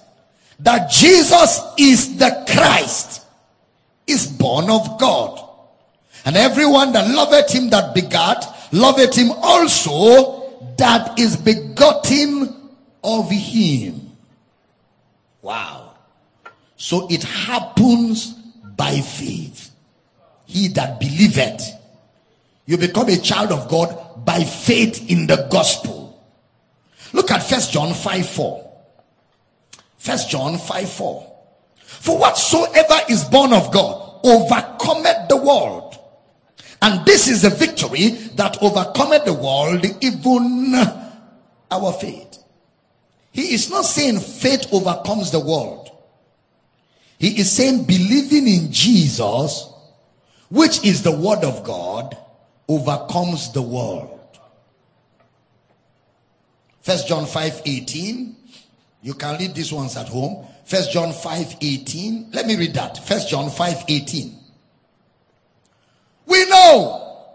that Jesus is the Christ is born of God. And everyone that loveth him that begat, loveth him also that is begotten of him. Wow. So it happens by faith. He that believeth. You become a child of God by faith in the gospel. Look at First John 5 4. First John 5 4. For whatsoever is born of God overcometh the world. And this is the victory that overcometh the world, even our faith. He is not saying faith overcomes the world. He is saying believing in Jesus, which is the word of God, overcomes the world. First John 5 18. You can read these ones at home. First John 5 18. Let me read that. First John 5 18. We know.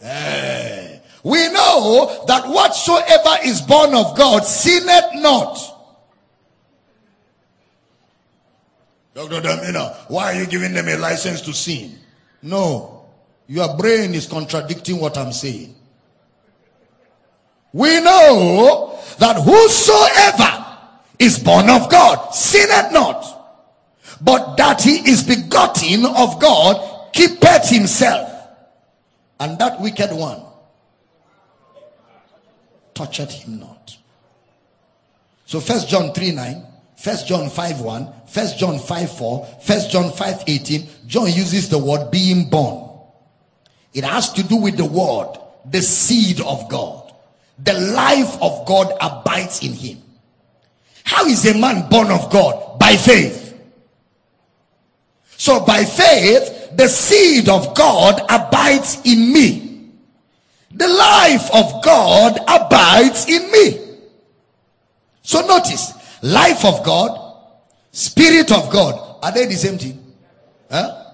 Eh, we know that whatsoever is born of God sinneth not. Dr. Damina, why are you giving them a license to sin? No. Your brain is contradicting what I'm saying. We know that whosoever is born of God sinneth not, but that he is begotten of God keepeth himself. And that wicked one toucheth him not. So first John 3 9, first John 5 1, first John 5 4, first John 5 18, John uses the word being born. It has to do with the word, the seed of God the life of God abides in him. How is a man born of God? By faith. So by faith, the seed of God abides in me. The life of God abides in me. So notice, life of God, spirit of God, are they the same thing? Huh?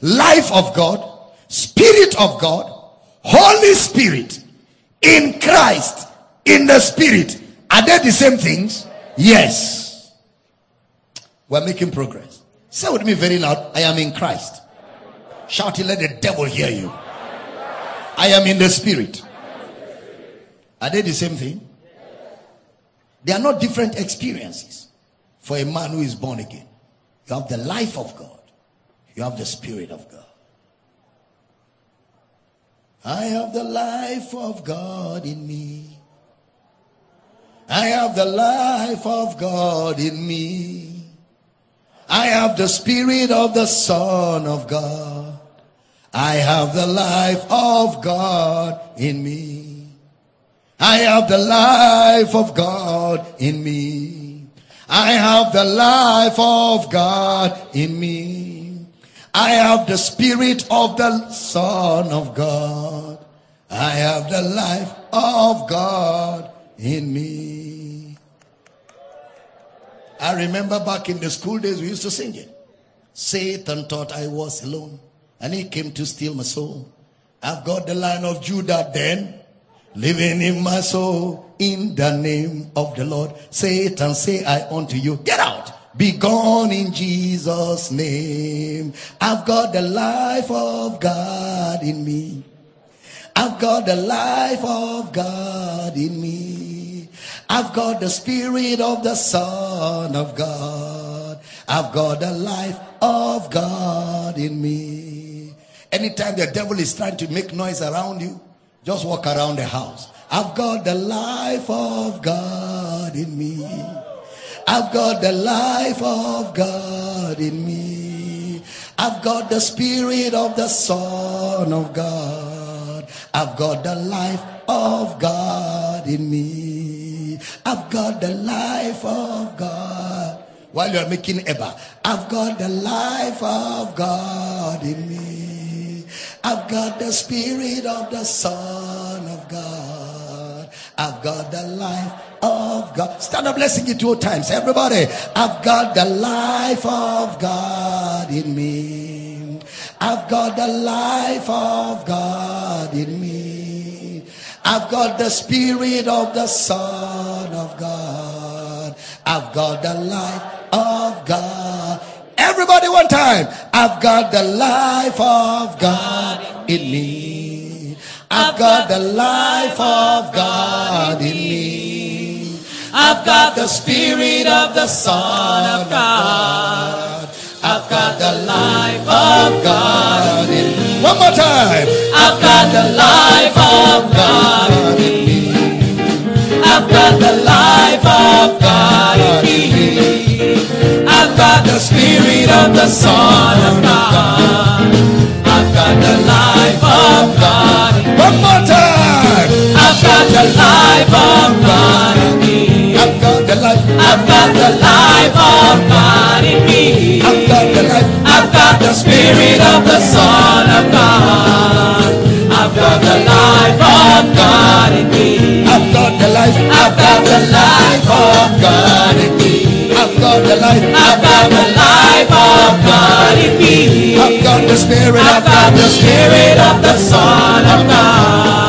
Life of God, spirit of God, Holy Spirit in Christ, in the Spirit. Are they the same things? Yes. We're making progress. Say with me very loud, I am in Christ. Shout it, let the devil hear you. I am in the Spirit. Are they the same thing? They are not different experiences for a man who is born again. You have the life of God, you have the Spirit of God. I have the life of God in me. I have the life of God in me. I have the spirit of the Son of God. I have the life of God in me. I have the life of God in me. I have the life of God in me. I have the spirit of the Son of God. I have the life of God in me. I remember back in the school days we used to sing it. Satan thought I was alone and he came to steal my soul. I've got the Lion of Judah then living in my soul in the name of the Lord. Satan say I unto you, get out. Be gone in Jesus' name. I've got the life of God in me. I've got the life of God in me. I've got the spirit of the Son of God. I've got the life of God in me. Anytime the devil is trying to make noise around you, just walk around the house I've got the life of God in me. I've got the life of God in me. I've got the spirit of the Son of God. I've got the life of God in me. I've got the life of God. While you're making Eba, I've got the life of God in me. I've got the spirit of the Son of God. I've got the life of God. Stand up, let's sing it two times. Everybody, I've got the life of God in me. I've got the life of God in me. I've got the spirit of the Son of God. I've got the life of God. Everybody, one time. I've got the life of God in me. I've got the life of God in me. I've got the spirit of the Son of God. I've got the life of God in me. One more time. I've got the life of God in me. I've got the life of God in me. Of the Son of God. I've got the life of God. One more time. I've got the life of God in me. I've got the life. I've got the life of God in me. I've got the life. I've got the spirit of the Son of God. I've got the life of God in me. I've got the life. I've got the life of God in me. I've got the life. I've got the life of God in me. I've got the spirit. I've got the spirit of the Son of God.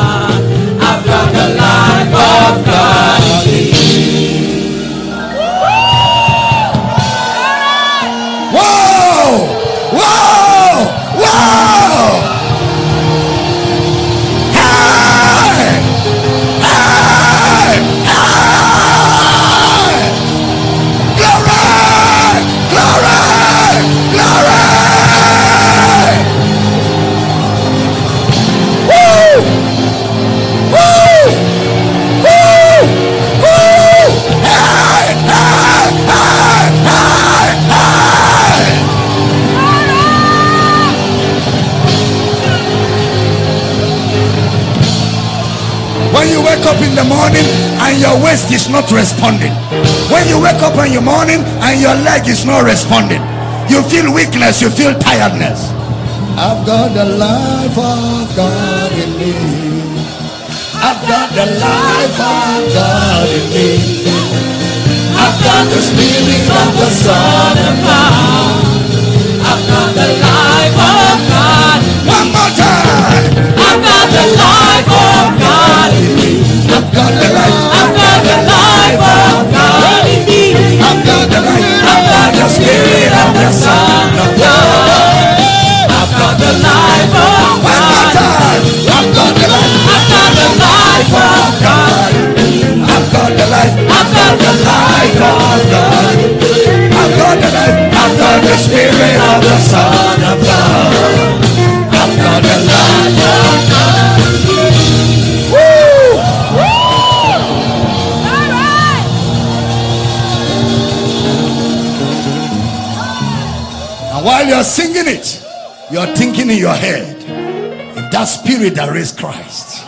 In the morning and your waist is not responding. When you wake up in the morning and your leg is not responding. You feel weakness, you feel tiredness. I've got the life of God in me. I've got the life of God in me. I've got the spirit of the Son of God. I've got the life of God. One more time. I've got the life got the life. I've got the life of God in me. I've got the life. I've got the spirit of the Son of God. I've got the life of God. I've got the life. I've got the life of God. I've got the life. I've got the life of God. I've got the life. I've got the spirit of the Son of God. While you're singing it, you're thinking in your head, if that spirit that raised Christ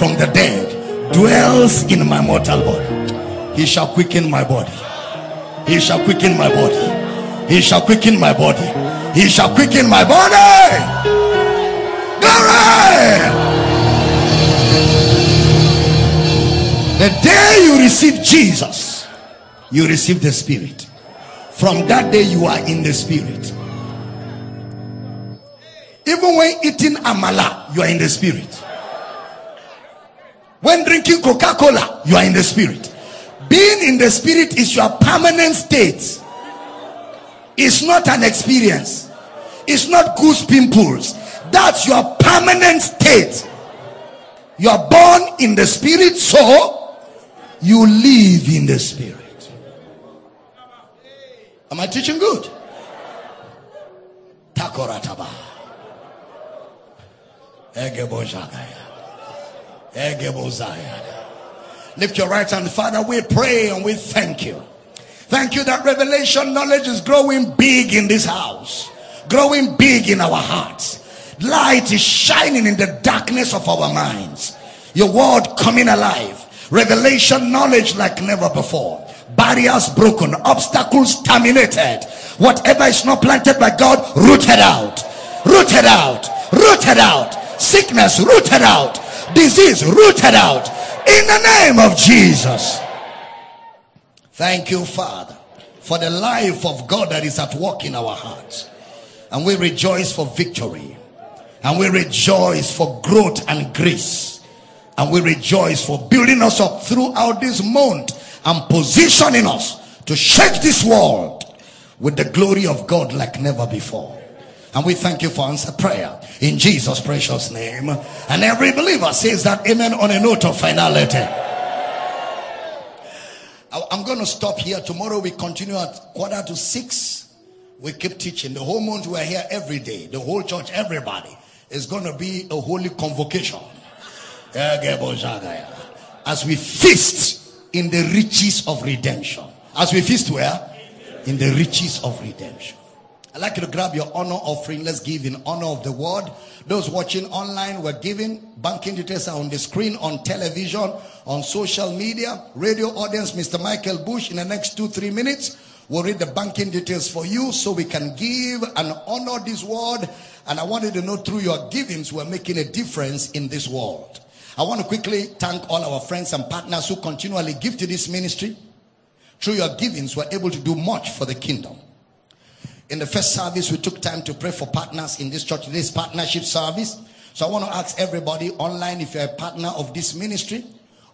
from the dead dwells in my mortal body, he shall quicken my body. He shall quicken my body. He shall quicken my body. He shall quicken my body. Glory! The day you receive Jesus, you receive the Spirit. From that day, you are in the Spirit. Even when eating amala, you are in the Spirit. When drinking Coca Cola, you are in the Spirit. Being in the Spirit is your permanent state. It's not an experience, it's not goose pimples. That's your permanent state. You are born in the Spirit, so you live in the Spirit. Am I teaching good? Takorataba. Lift your right hand. Father, we pray and we thank you. Thank you that revelation knowledge is growing big in this house, growing big in our hearts. Light is shining in the darkness of our minds. Your word coming alive. Revelation knowledge like never before. Barriers broken, obstacles terminated. Whatever is not planted by God, rooted out, rooted out, rooted out. Sickness rooted out, disease rooted out. In the name of Jesus. Thank you, Father, for the life of God that is at work in our hearts. And we rejoice for victory. And we rejoice for growth and grace. And we rejoice for building us up throughout this month and positioning us to shake this world with the glory of God like never before. And we thank you for answer prayer in Jesus' precious name. And every believer says that amen on a note of finality. I'm going to stop here. Tomorrow we continue at quarter to six. We keep teaching. The whole month we're here every day. The whole church, everybody is going to be a holy convocation. As we feast in the riches of redemption. As we feast where? In the riches of redemption. I'd like you to grab your honor offering. Let's give in honor of the word. Those watching online, we're giving. Banking details are on the screen, on television, on social media. Radio audience, Mr. Michael Bush, in the next two, three minutes, we'll read the banking details for you so we can give and honor this word. And I want you to know through your givings, we're making a difference in this world. I want to quickly thank all our friends and partners who continually give to this ministry. Through your givings, we're able to do much for the kingdom. In the first service, we took time to pray for partners in this church, this partnership service. So I want to ask everybody online if you're a partner of this ministry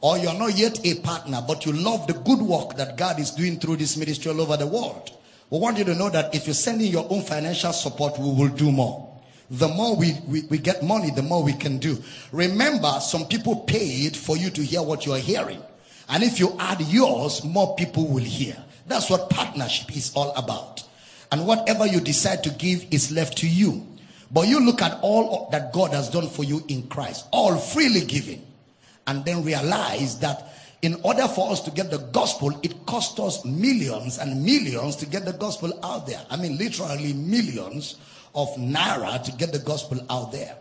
or you're not yet a partner, but you love the good work that God is doing through this ministry all over the world. We want you to know that if you're sending your own financial support, we will do more. The more we, we, we get money, the more we can do. Remember, some people paid for you to hear what you are hearing. And if you add yours, more people will hear. That's what partnership is all about. And whatever you decide to give is left to you. But you look at all that God has done for you in Christ, all freely given, and then realize that in order for us to get the gospel, it cost us millions and millions to get the gospel out there. I mean, literally millions of naira to get the gospel out there.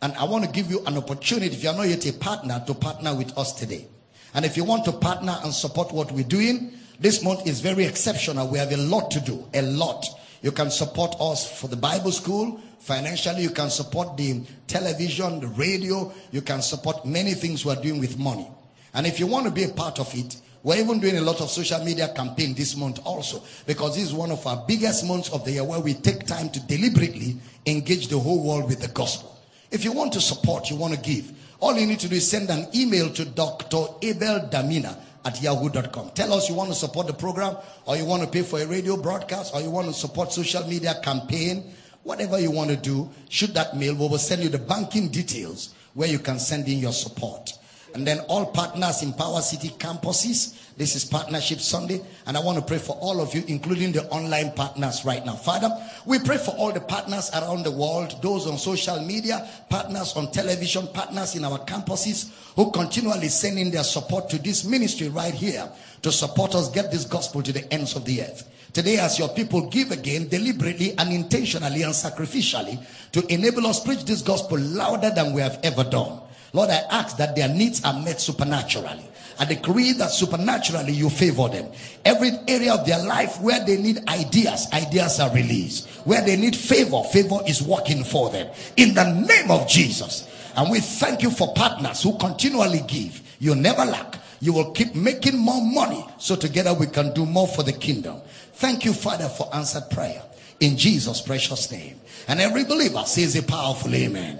And I want to give you an opportunity, if you're not yet a partner, to partner with us today. And if you want to partner and support what we're doing, this month is very exceptional. We have a lot to do, a lot. You can support us for the Bible school. Financially, you can support the television, the radio. You can support many things we're doing with money. And if you want to be a part of it, we're even doing a lot of social media campaign this month also because this is one of our biggest months of the year where we take time to deliberately engage the whole world with the gospel. If you want to support, you want to give, all you need to do is send an email to Dr. Abel Damina at yahoo.com. Tell us you want to support the program or you want to pay for a radio broadcast or you want to support social media campaign. Whatever you want to do, shoot that mail. We will send you the banking details where you can send in your support. And then all partners in Power City campuses. This is Partnership Sunday. And I want to pray for all of you, including the online partners right now. Father, we pray for all the partners around the world, those on social media, partners on television, partners in our campuses who continually sending their support to this ministry right here to support us get this gospel to the ends of the earth. Today, as your people give again deliberately and intentionally and sacrificially to enable us preach this gospel louder than we have ever done. Lord, I ask that their needs are met supernaturally. I decree that supernaturally you favor them. Every area of their life where they need ideas, ideas are released. Where they need favor, favor is working for them. In the name of Jesus. And we thank you for partners who continually give. You never lack. You will keep making more money so together we can do more for the kingdom. Thank you, Father, for answered prayer. In Jesus' precious name. And every believer says a powerful amen.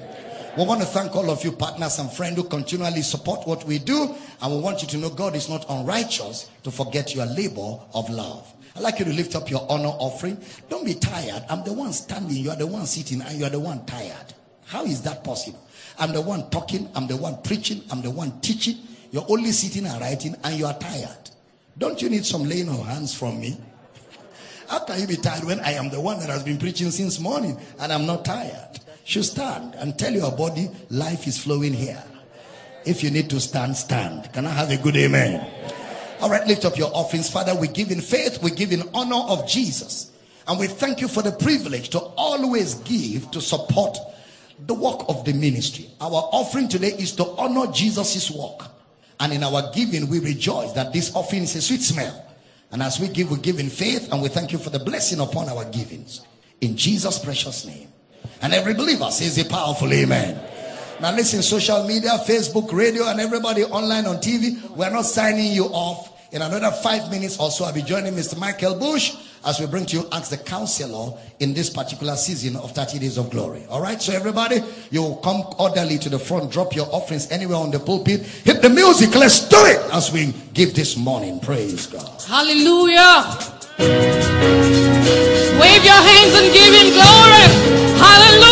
We want to thank all of you partners and friends who continually support what we do. And we want you to know God is not unrighteous to forget your labor of love. I'd like you to lift up your honor offering. Don't be tired. I'm the one standing. You are the one sitting and you are the one tired. How is that possible? I'm the one talking. I'm the one preaching. I'm the one teaching. You're only sitting and writing and you are tired. Don't you need some laying of hands from me? How can you be tired when I am the one that has been preaching since morning and I'm not tired? Should stand and tell your body life is flowing here. If you need to stand, stand. Can I have a good amen? All right, lift up your offerings. Father, we give in faith, we give in honor of Jesus. And we thank you for the privilege to always give to support the work of the ministry. Our offering today is to honor Jesus' work. And in our giving, we rejoice that this offering is a sweet smell. And as we give, we give in faith and we thank you for the blessing upon our givings. In Jesus' precious name. And every believer says a powerful amen. Now listen, social media, Facebook, radio, and everybody online on TV, we're not signing you off. In another five minutes or so, I'll be joining Mr. Michael Bush as we bring to you Ask the Counselor in this particular season of 30 Days of Glory. All right, so everybody, you will come orderly to the front, drop your offerings anywhere on the pulpit, hit the music, let's do it as we give this morning. Praise God. Hallelujah. Wave your hands and give him glory. Hallelujah.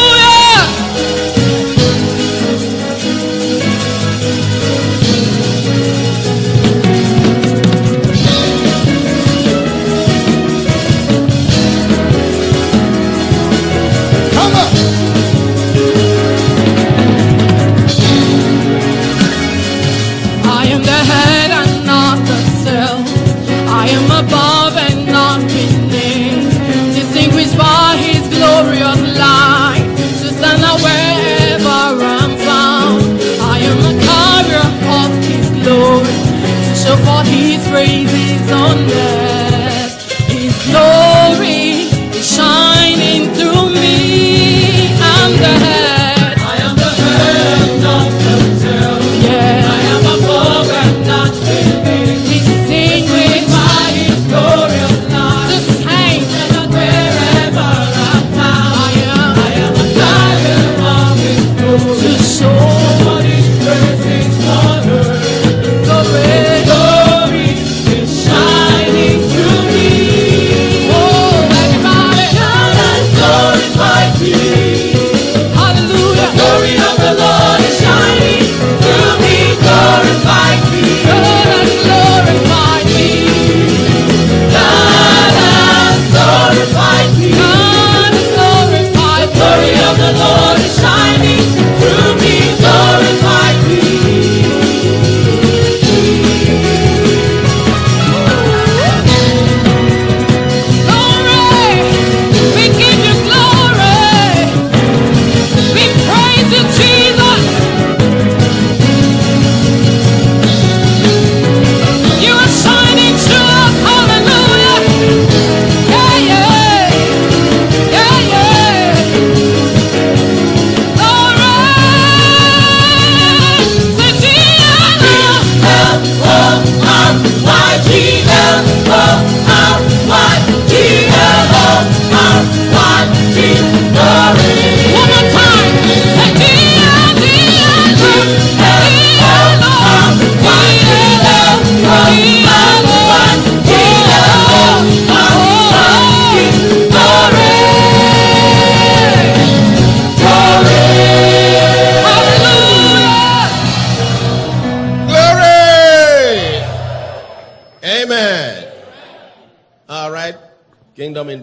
Show forth his praises on earth. His glory is shining through me. I'm the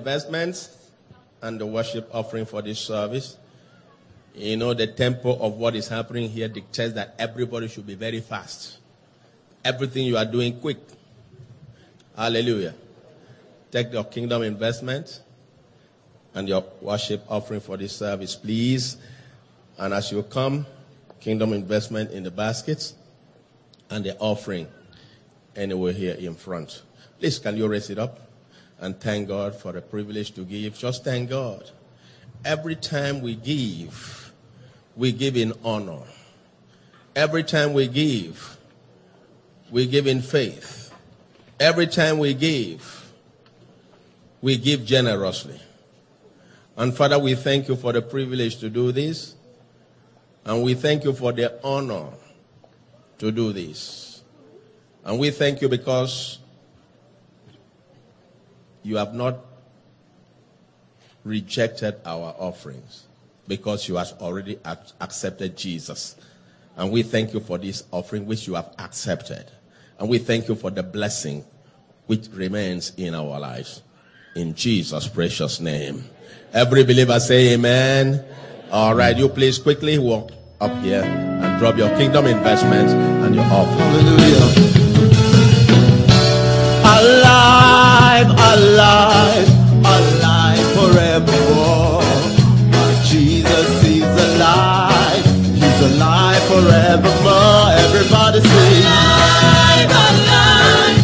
investments and the worship offering for this service. You know, the tempo of what is happening here dictates that everybody should be very fast. Everything you are doing quick. Hallelujah. Take your kingdom investment and your worship offering for this service, please. And as you come, kingdom investment in the baskets and the offering anywhere here in front. Please, can you raise it up and thank God for the privilege to give? Just thank God. Every time we give, we give in honor. Every time we give, we give in faith. Every time we give, we give generously. And Father, we thank you for the privilege to do this. And we thank you for the honor to do this. And we thank you because you have not rejected our offerings because you have already accepted Jesus. And we thank you for this offering which you have accepted. And we thank you for the blessing which remains in our lives. In Jesus' precious name. Every believer say amen. All right, you please quickly walk up here and drop your kingdom investments and your offering. Hallelujah. Alive, alive, alive forevermore. Jesus is alive. He's alive forevermore. Everybody sing. Alive, alive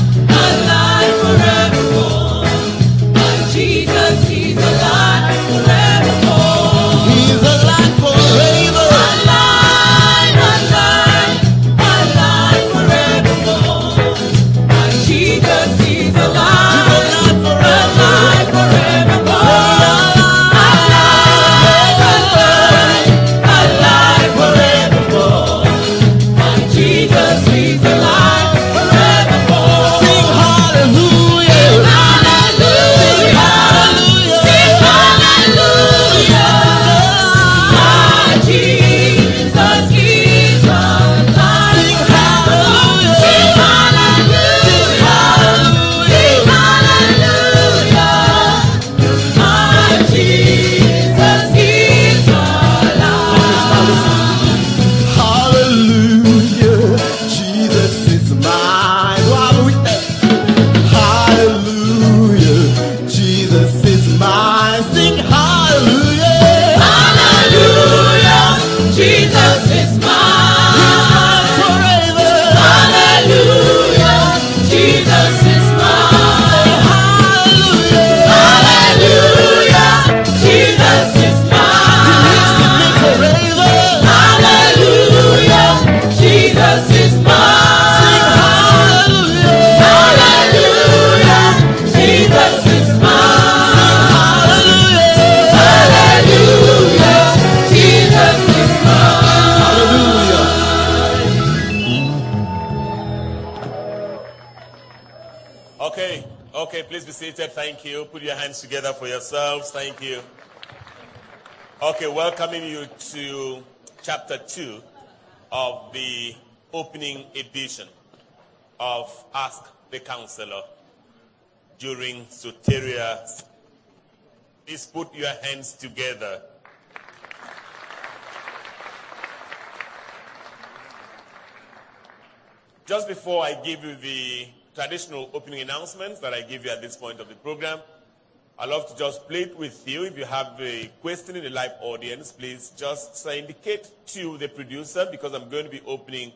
hands together for yourselves. Thank you. Okay, welcoming you to chapter 2 of the opening edition of Ask the Counselor during Soteria. Please put your hands together. Just before I give you the traditional opening announcements that I give you at this point of the program, I love to just play it with you. If you have a question in the live audience, please just indicate to the producer because I'm going to be opening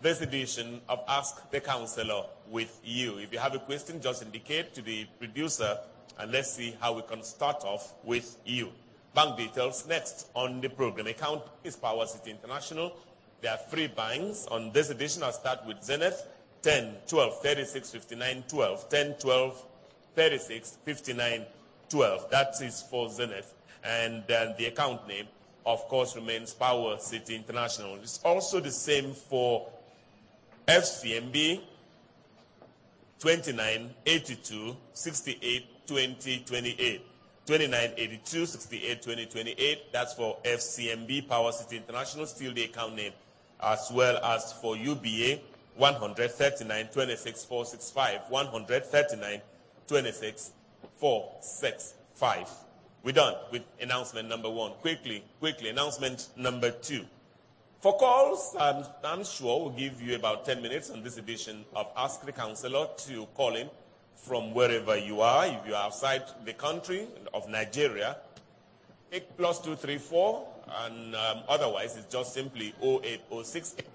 this edition of Ask the Counselor with you. If you have a question, just indicate to the producer and let's see how we can start off with you. Bank details next on the program. Account is Power City International. There are three banks. On this edition, I'll start with Zenith 10, 12, 36, 59, 12. 10, 12, 36, 59, 12. That is for Zenith. And uh, the account name, of course, remains Power City International. It's also the same for FCMB 29, 82, 68, 20, 28. 29, 82, 68, 20, 28. That's for FCMB Power City International, still the account name, as well as for UBA 139, 26, 465. 139, 26, 465. We're done with announcement number one. Quickly, quickly, announcement number two. For calls, I'm, I'm sure we'll give you about 10 minutes on this edition of Ask the Counselor to call in from wherever you are. If you're outside the country of Nigeria, take plus 234, and um, otherwise it's just simply 08068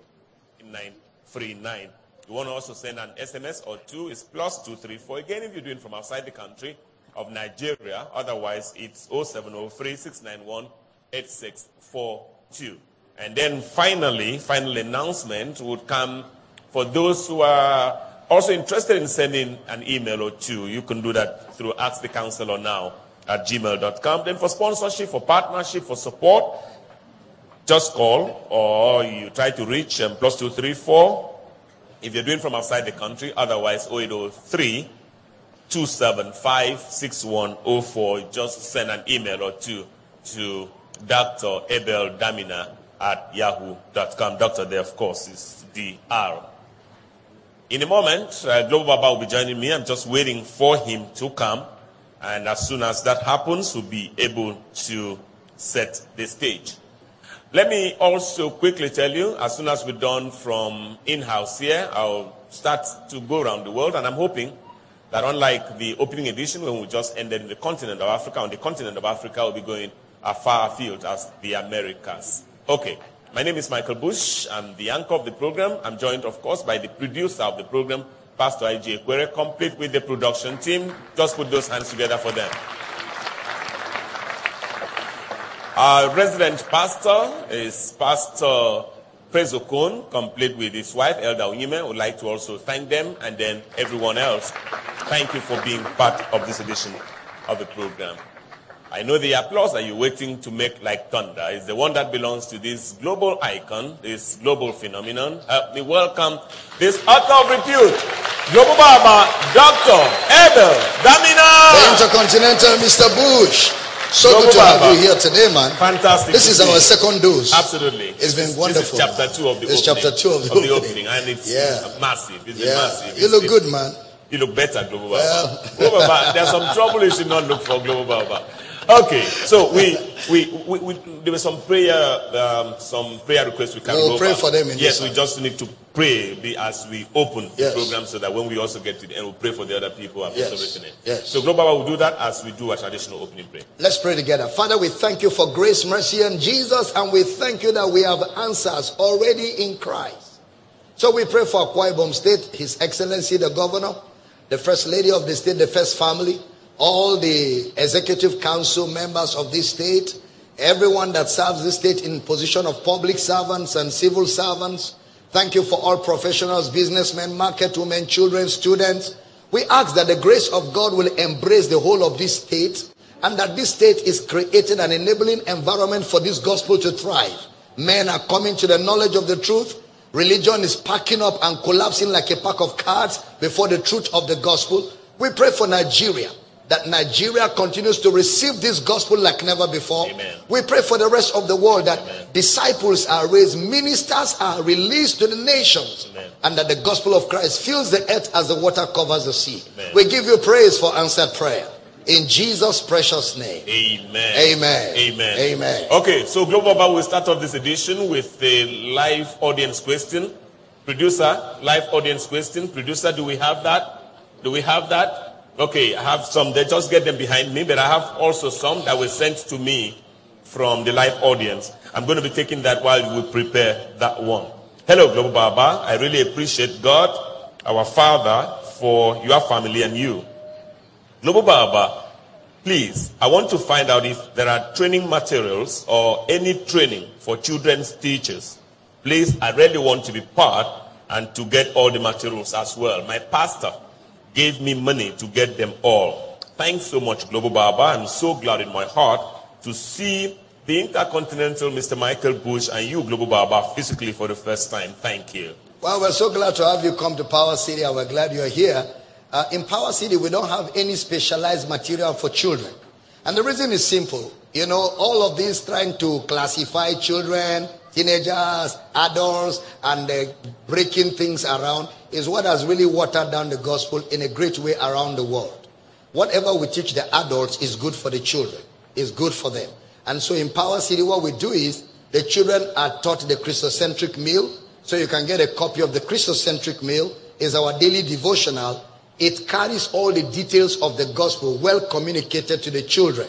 939. You want to also send an SMS or two, it's plus 234. Again, if you're doing from outside the country of Nigeria, otherwise it's 0703 691 8642. And then finally, final announcement would come for those who are also interested in sending an email or two. You can do that through Ask the Counselor Now at gmail.com. Then for sponsorship, for partnership, for support, just call or you try to reach um, plus 234 if you're doing from outside the country. Otherwise, 0803 275 6104. Just send an email or two to Dr. Abel Damina at yahoo.com. Doctor there, of course, is DR. In a moment, uh, Global Baba will be joining me. I'm just waiting for him to come. And as soon as that happens, we'll be able to set the stage. Let me also quickly tell you, as soon as we're done from in-house here, I'll start to go around the world, and I'm hoping that unlike the opening edition when we just ended in the continent of Africa, on the continent of Africa, we'll be going as far afield as the Americas. Okay. My name is Michael Bush. I'm the anchor of the program. I'm joined, of course, by the producer of the program, Pastor I.J. Quere, complete with the production team. Just put those hands together for them. Our resident pastor is Pastor Prezokon, complete with his wife, Elder Onyime. Would like to also thank them and then everyone else. Thank you for being part of this edition of the program. I know the applause that you're waiting to make like thunder is the one that belongs to this global icon, this global phenomenon. Help me welcome this author of repute, Global Baba, Dr. Abel Damina. Intercontinental Mr. Bush. So Global good to have you here today, man. Fantastic. This is see our second dose. Absolutely. It's been wonderful. This is chapter two of the It's opening. chapter two of the opening. opening. And it's Yeah. massive. It's Yeah, massive. you look good, man. You look better, Global Well. Baba. Global Baba, there's some trouble you should not look for, Global Baba. Okay, so we, we, we, we there were some prayer, um, some prayer requests we can We'll go pray for them in Yes, we just need to pray as we open Yes. the program so that when we also get to the end, we'll pray for the other people have Yes. Yes. So Global Baba will do that as we do a traditional opening prayer. Let's pray together. Father, we thank you for grace, mercy, and Jesus, and we thank you that we have answers already in Christ. So we pray for Akwa Ibom State, His Excellency the Governor, the First Lady of the State, the First Family, all the Executive Council members of this state, everyone that serves this state in position of public servants and civil servants. Thank you for all professionals, businessmen, market women, children, students. We ask that the grace of God will embrace the whole of this state and that this state is creating an enabling environment for this gospel to thrive. Men are coming to the knowledge of the truth. Religion is packing up and collapsing like a pack of cards before the truth of the gospel. We pray for Nigeria that Nigeria continues to receive this gospel like never before. Amen. We pray for the rest of the world that disciples are raised, ministers are released to the nations, Amen. and that the gospel of Christ fills the earth as the water covers the sea. Amen. We give you praise for answered prayer. In Jesus' precious name. Amen. Amen. Amen. Amen. Okay, so Global Baba will start off this edition with a live audience question. Producer, live audience question. Producer, do we have that? Do we have that? Okay, I have some. They just get them behind me, but I have also some that were sent to me from the live audience. I'm going to be taking that while we prepare that one. Hello, Global Baba. I really appreciate God, our Father, for your family and you. Global Baba, please, I want to find out if there are training materials or any training for children's teachers. Please, I really want to be part and to get all the materials as well. My pastor gave me money to get them all. Thanks so much, Global Baba. I'm so glad in my heart to see the Intercontinental Mr. Michael Bush and you, Global Baba, physically for the first time. Thank you. Well, we're so glad to have you come to Power City, and we're glad you're here. Uh, in Power City, we don't have any specialized material for children. And the reason is simple. You know, all of this trying to classify children, teenagers, adults, and uh, breaking things around is what has really watered down the gospel in a great way around the world. Whatever we teach the adults is good for the children, is good for them. And so in Power City, what we do is the children are taught the Christocentric meal. So you can get a copy of the Christocentric meal. is our daily devotional. It carries all the details of the gospel well communicated to the children.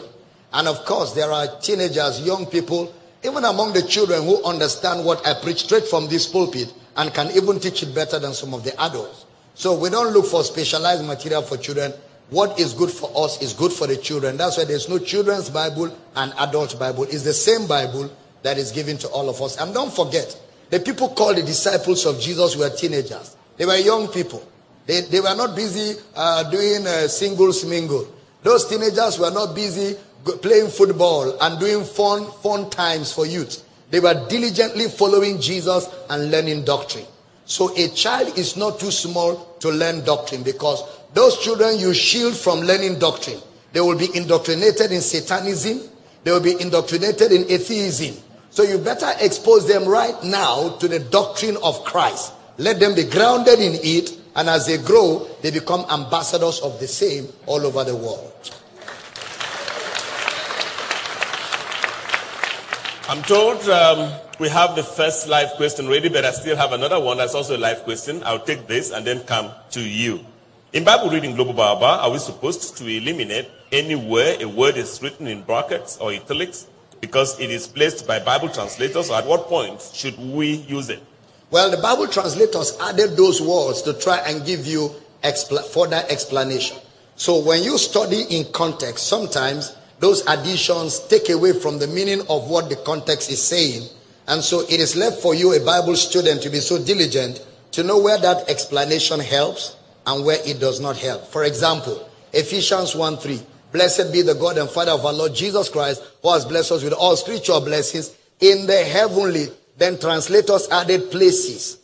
And of course, there are teenagers, young people, even among the children who understand what I preach straight from this pulpit and can even teach it better than some of the adults. So we don't look for specialized material for children. What is good for us is good for the children. That's why there's no children's Bible and adult Bible. It's the same Bible that is given to all of us. And don't forget, the people called the disciples of Jesus were teenagers. They were young people. They, they were not busy uh, doing uh, singles mingle. Those teenagers were not busy playing football and doing fun, fun times for youth. They were diligently following Jesus and learning doctrine. So a child is not too small to learn doctrine because those children you shield from learning doctrine. They will be indoctrinated in Satanism. They will be indoctrinated in atheism. So you better expose them right now to the doctrine of Christ. Let them be grounded in it. And as they grow, they become ambassadors of the same all over the world. I'm told um, we have the first live question ready, but I still have another one that's also a live question. I'll take this and then come to you. In Bible reading Global Baba, are we supposed to eliminate anywhere a word is written in brackets or italics because it is placed by Bible translators? Or at what point should we use it? Well, the Bible translators added those words to try and give you expla- further explanation. So when you study in context, sometimes those additions take away from the meaning of what the context is saying. And so it is left for you, a Bible student, to be so diligent to know where that explanation helps and where it does not help. For example, Ephesians 1 3. Blessed be the God and Father of our Lord Jesus Christ, who has blessed us with all spiritual blessings in the heavenly. Then translators added places.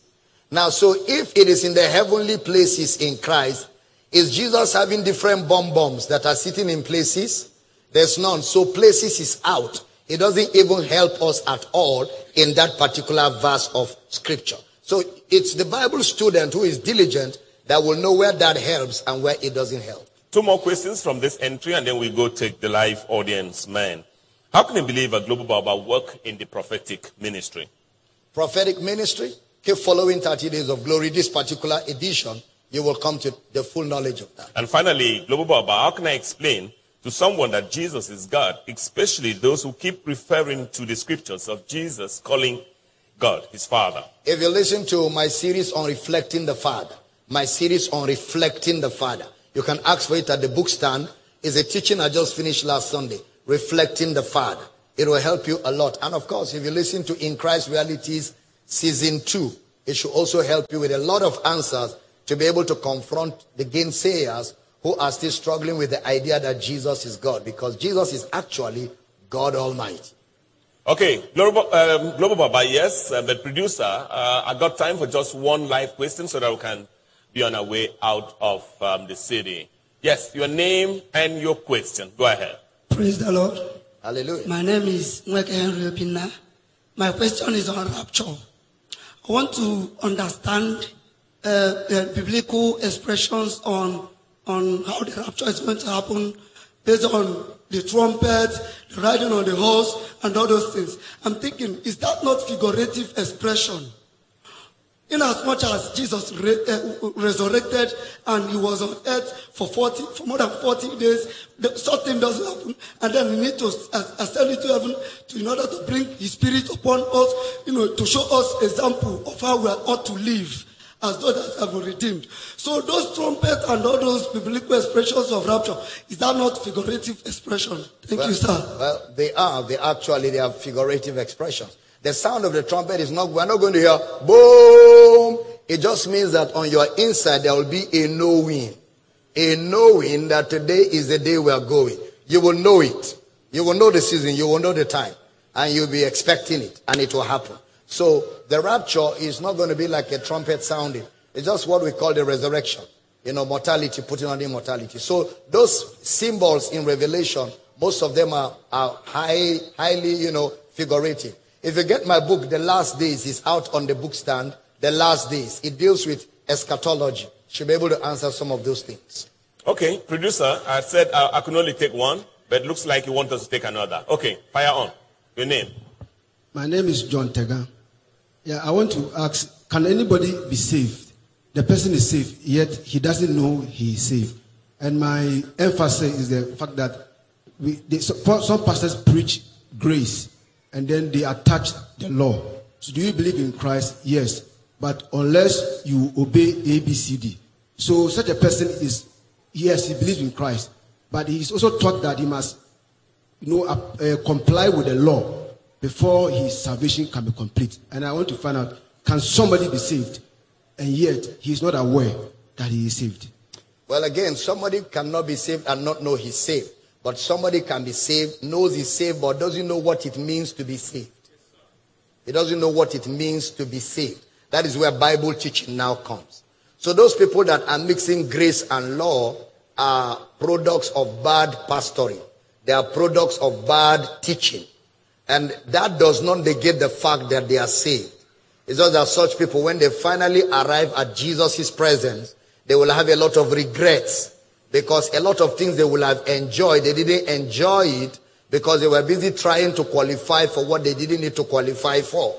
Now, so if it is in the heavenly places in Christ, is Jesus having different bomb bombs that are sitting in places? There's none. So places is out. It doesn't even help us at all in that particular verse of scripture. So it's the Bible student who is diligent that will know where that helps and where it doesn't help. Two more questions from this entry, and then we go take the live audience, man. How can you believe a believer, Global Baba, work in the prophetic ministry? Prophetic ministry, keep following 30 days of glory. This particular edition, you will come to the full knowledge of that. And finally, Global Baba, how can I explain to someone that Jesus is God, especially those who keep referring to the scriptures of Jesus calling God his Father? If you listen to my series on reflecting the Father, my series on reflecting the Father, you can ask for it at the bookstand. It's a teaching I just finished last Sunday, reflecting the Father. It will help you a lot. And of course, if you listen to In Christ Realities season two, it should also help you with a lot of answers to be able to confront the gainsayers who are still struggling with the idea that Jesus is God because Jesus is actually God Almighty. Okay, Global, um, Global Baba, yes, uh, but producer, uh, I got time for just one live question so that we can be on our way out of um, the city. Yes, your name and your question. Go ahead. Praise the Lord. Hallelujah. My name is Nweke Henry Opina. My question is on rapture. I want to understand uh, the biblical expressions on, on how the rapture is going to happen based on the trumpet, the riding on the horse, and all those things. I'm thinking, is that not figurative expression? In as much as Jesus re- uh, resurrected and he was on earth for 40, for more than 40 days, the, something doesn't happen. And then he need to as- ascend into heaven to, in order to bring his spirit upon us, you know, to show us example of how we ought to live as though that have been redeemed. So those trumpets and all those biblical expressions of rapture, is that not figurative expression? Thank well, you, sir. Well, they are. They actually they are figurative expressions. The sound of the trumpet is not. We're not going to hear boom. It just means that on your inside there will be a knowing, a knowing that today is the day we are going. You will know it. You will know the season. You will know the time, and you'll be expecting it, and it will happen. So the rapture is not going to be like a trumpet sounding. It's just what we call the resurrection. You know, mortality, putting on immortality. So those symbols in Revelation, most of them are, are high, highly, you know, figurative. If you get my book, The Last Days, is out on the bookstand. The Last Days. It deals with eschatology. Should be able to answer some of those things. Okay, producer, I said I, I could only take one, but it looks like you want us to take another. Okay, fire on. Your name. My name is John Tega. Yeah, I want to ask can anybody be saved? The person is saved, yet he doesn't know he is saved. And my emphasis is the fact that we, they, so- some pastors preach grace and then they attach the law. So, do you believe in Christ? Yes. But unless you obey ABCD. So, such a person is, yes, he believes in Christ, but he is also taught that he must you know, uh, uh, comply with the law before his salvation can be complete. And I want to find out can somebody be saved and yet he is not aware that he is saved? Well, again, somebody cannot be saved and not know he's saved. But somebody can be saved, knows he's saved, but doesn't know what it means to be saved. He doesn't know what it means to be saved. That is where Bible teaching now comes. So those people that are mixing grace and law are products of bad pastoring. They are products of bad teaching. And that does not negate the fact that they are saved. It's just that such people, when they finally arrive at Jesus' presence, they will have a lot of regrets because a lot of things they will have enjoyed, they didn't enjoy it because they were busy trying to qualify for what they didn't need to qualify for.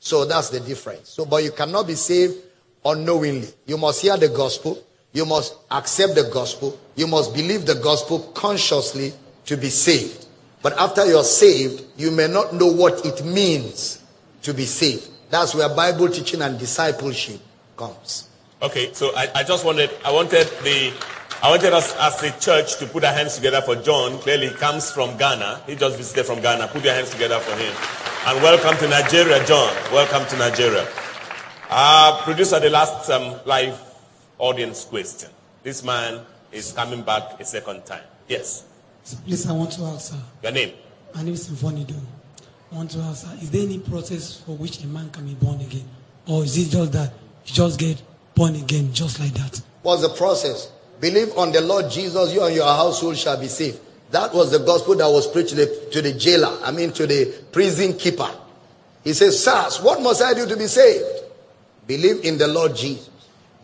So that's the difference. So, but you cannot be saved unknowingly. You must hear the gospel. You must accept the gospel. You must believe the gospel consciously to be saved. But after you're saved, you may not know what it means to be saved. That's where Bible teaching and discipleship comes. Okay, so I, I just wanted I wanted the I wanted us as a church to put our hands together for John. Clearly, he comes from Ghana. He just visited from Ghana. Put your hands together for him. And welcome to Nigeria, John. Welcome to Nigeria. Uh, producer, the last um, live audience question. This man is coming back a second time. Yes. Please, I want to ask, sir. Your name? My name is Mfonido. I want to ask, sir, is there any process for which a man can be born again? Or is it just that you just get born again just like that? What's the process? Believe on the Lord Jesus, you and your household shall be saved. That was the gospel that was preached to the, to the jailer, I mean to the prison keeper. He says, Sirs, what must I do to be saved? Believe in the Lord Jesus.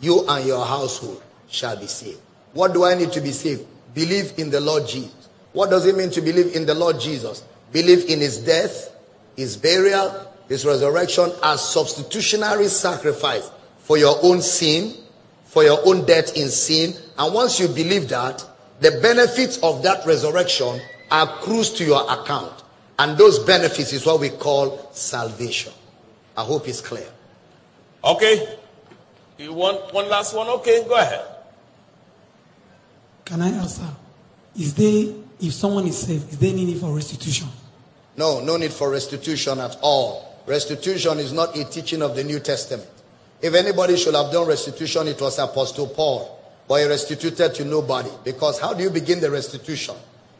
You and your household shall be saved. What do I need to be saved? Believe in the Lord Jesus. What does it mean to believe in the Lord Jesus? Believe in his death, his burial, his resurrection as substitutionary sacrifice for your own sin, for your own death in sin. And once you believe that, the benefits of that resurrection accrues to your account. And those benefits is what we call salvation. I hope it's clear. Okay. You want one last one? Okay, go ahead. Can I ask, sir, is there, if someone is saved, is there any need for restitution? No, no need for restitution at all. Restitution is not a teaching of the New Testament. If anybody should have done restitution, it was Apostle Paul. But he restituted to nobody. Because how do you begin the restitution?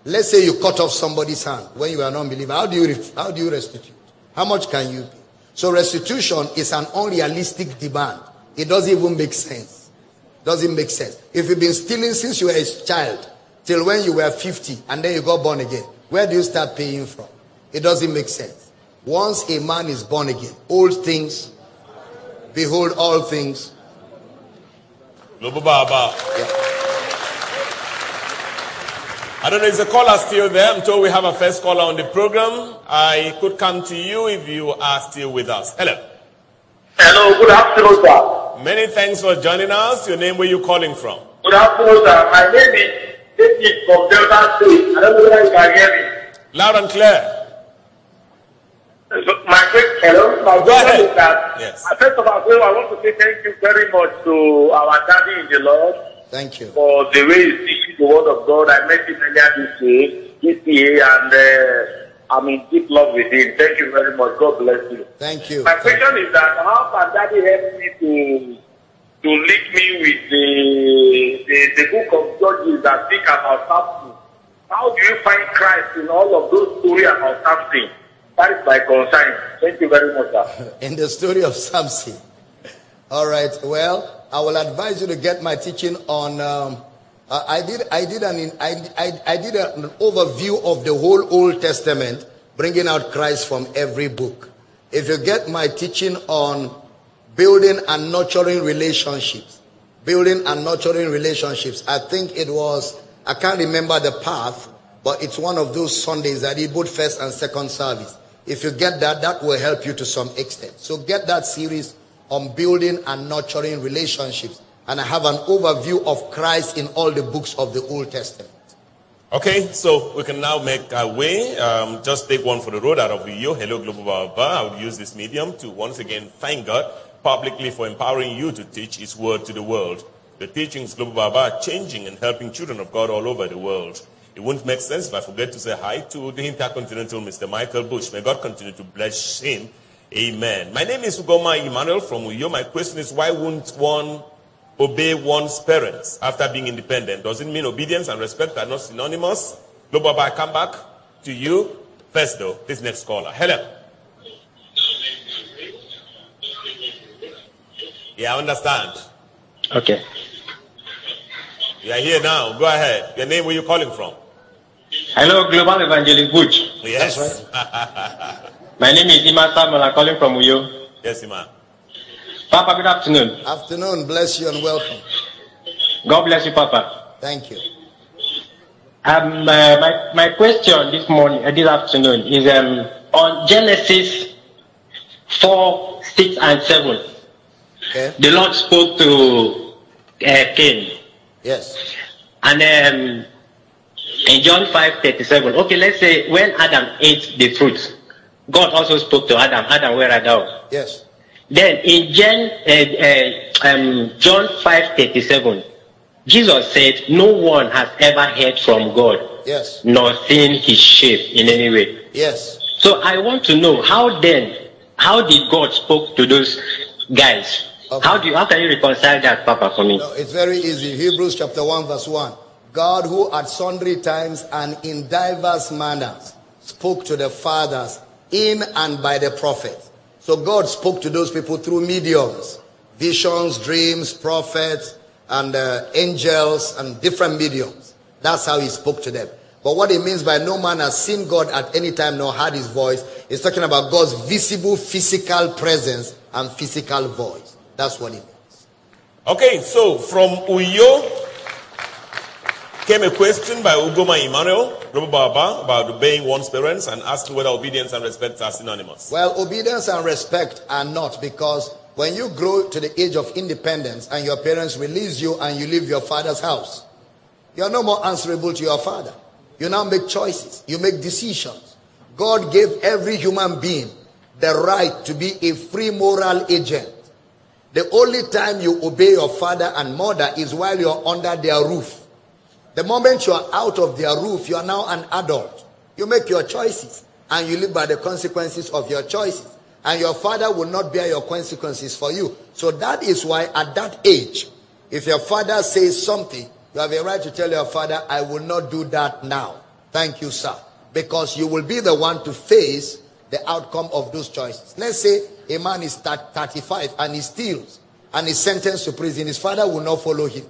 Let's say you cut off somebody's hand when you are an unbeliever. How do you, how do you restitute? How much can you pay? So restitution is an unrealistic demand. It doesn't even make sense. Doesn't make sense. If you've been stealing since you were a child till when you were 50 and then you got born again, where do you start paying from? It doesn't make sense. Once a man is born again, old things, behold all things. Lobo Baba. I don't know, is the caller still there? I'm told we have a first caller on the program. I could come to you if you are still with us. Hello. Hello, good afternoon, sir. Many thanks for joining us. Your name, where you calling from? Good afternoon, sir. My name is David from Delta State. I don't know whether you can hear me. Loud and clear. So, my quick hello. My Go ahead. is that Yes. uh, first of all, I want to say thank you very much to our daddy in the Lord Thank you. for the way he's teaching the word of God. I met him earlier this year, this year, and uh, I'm in deep love with him. Thank you very much. God bless you. Thank you. My question is that how can daddy help me to to link me with the the, the book of Judges that speak about Samson? How do you find Christ in all of those stories about Samson? That is my concern. Thank you very much, sir. in the story of Samson. All right. Well, I will advise you to get my teaching on. Um, I I did. I did an. I, I, I did an overview of the whole Old Testament, bringing out Christ from every book. If you get my teaching on building and nurturing relationships, building and nurturing relationships, I think it was. I can't remember the path, but it's one of those Sundays I did both first and second service. If you get that, that will help you to some extent. So get that series on building and nurturing relationships. And I have an overview of Christ in all the books of the Old Testament. Okay, so we can now make our way. Um, just take one for the road out of you. Hello, Global Baba. I would use this medium to once again thank God publicly for empowering you to teach His word to the world. The teachings Global Baba are changing and helping children of God all over the world. It wouldn't make sense if I forget to say hi to the Intercontinental Mr. Michael Bush. May God continue to bless him. Amen. My name is Ugoma Emmanuel from Uyo. My question is why won't one obey one's parents after being independent? Does it mean obedience and respect are not synonymous? Global Baba, I come back to you. First though, this next caller. Hello. Yeah, I understand. Okay. You are here now. Go ahead. Your name, where you calling from? Hello, Global Evangelist Bush. Yes. Right. My name is Ima Samuel. I'm calling from Uyo. yes, Ima. Papa, good afternoon. Afternoon, bless you and welcome. God bless you, Papa. Thank you. Um, uh, my, my question this morning, uh, this afternoon is um, on Genesis 4, 6, and 7. Okay. The Lord spoke to uh, Cain. Yes. And um, in John 5, 37, okay, let's say when Adam ate the fruit, God also spoke to Adam, Adam, where are thou? Yes. Then in Jan, uh, uh, um, John 5, 37, Jesus said, No one has ever heard from God, Yes. nor seen his shape in any way. Yes. So I want to know how then, how did God spoke to those guys? Okay. How do you, how can you reconcile that, Papa, for me? No, it's very easy. Hebrews chapter 1, verse 1. God, who at sundry times and in diverse manners spoke to the fathers in and by the prophets. So God spoke to those people through mediums, visions, dreams, prophets, and uh, angels, and different mediums. That's how He spoke to them. But what it means by no man has seen God at any time nor heard His voice is talking about God's visible physical presence and physical voice. That's what it means. Okay, so from Uyo came a question by Ugoma Emmanuel, Global Baba, about obeying one's parents and asking whether obedience and respect are synonymous. Well, obedience and respect are not because when you grow to the age of independence and your parents release you and you leave your father's house, you're no more answerable to your father. You now make choices, you make decisions. God gave every human being the right to be a free moral agent. The only time you obey your father and mother is while you're under their roof. The moment you are out of their roof, you are now an adult. You make your choices and you live by the consequences of your choices. And your father will not bear your consequences for you. So that is why at that age, if your father says something, you have a right to tell your father, I will not do that now. Thank you, sir. Because you will be the one to face the outcome of those choices. Let's say a man is 35 and he steals and is sentenced to prison. His father will not follow him.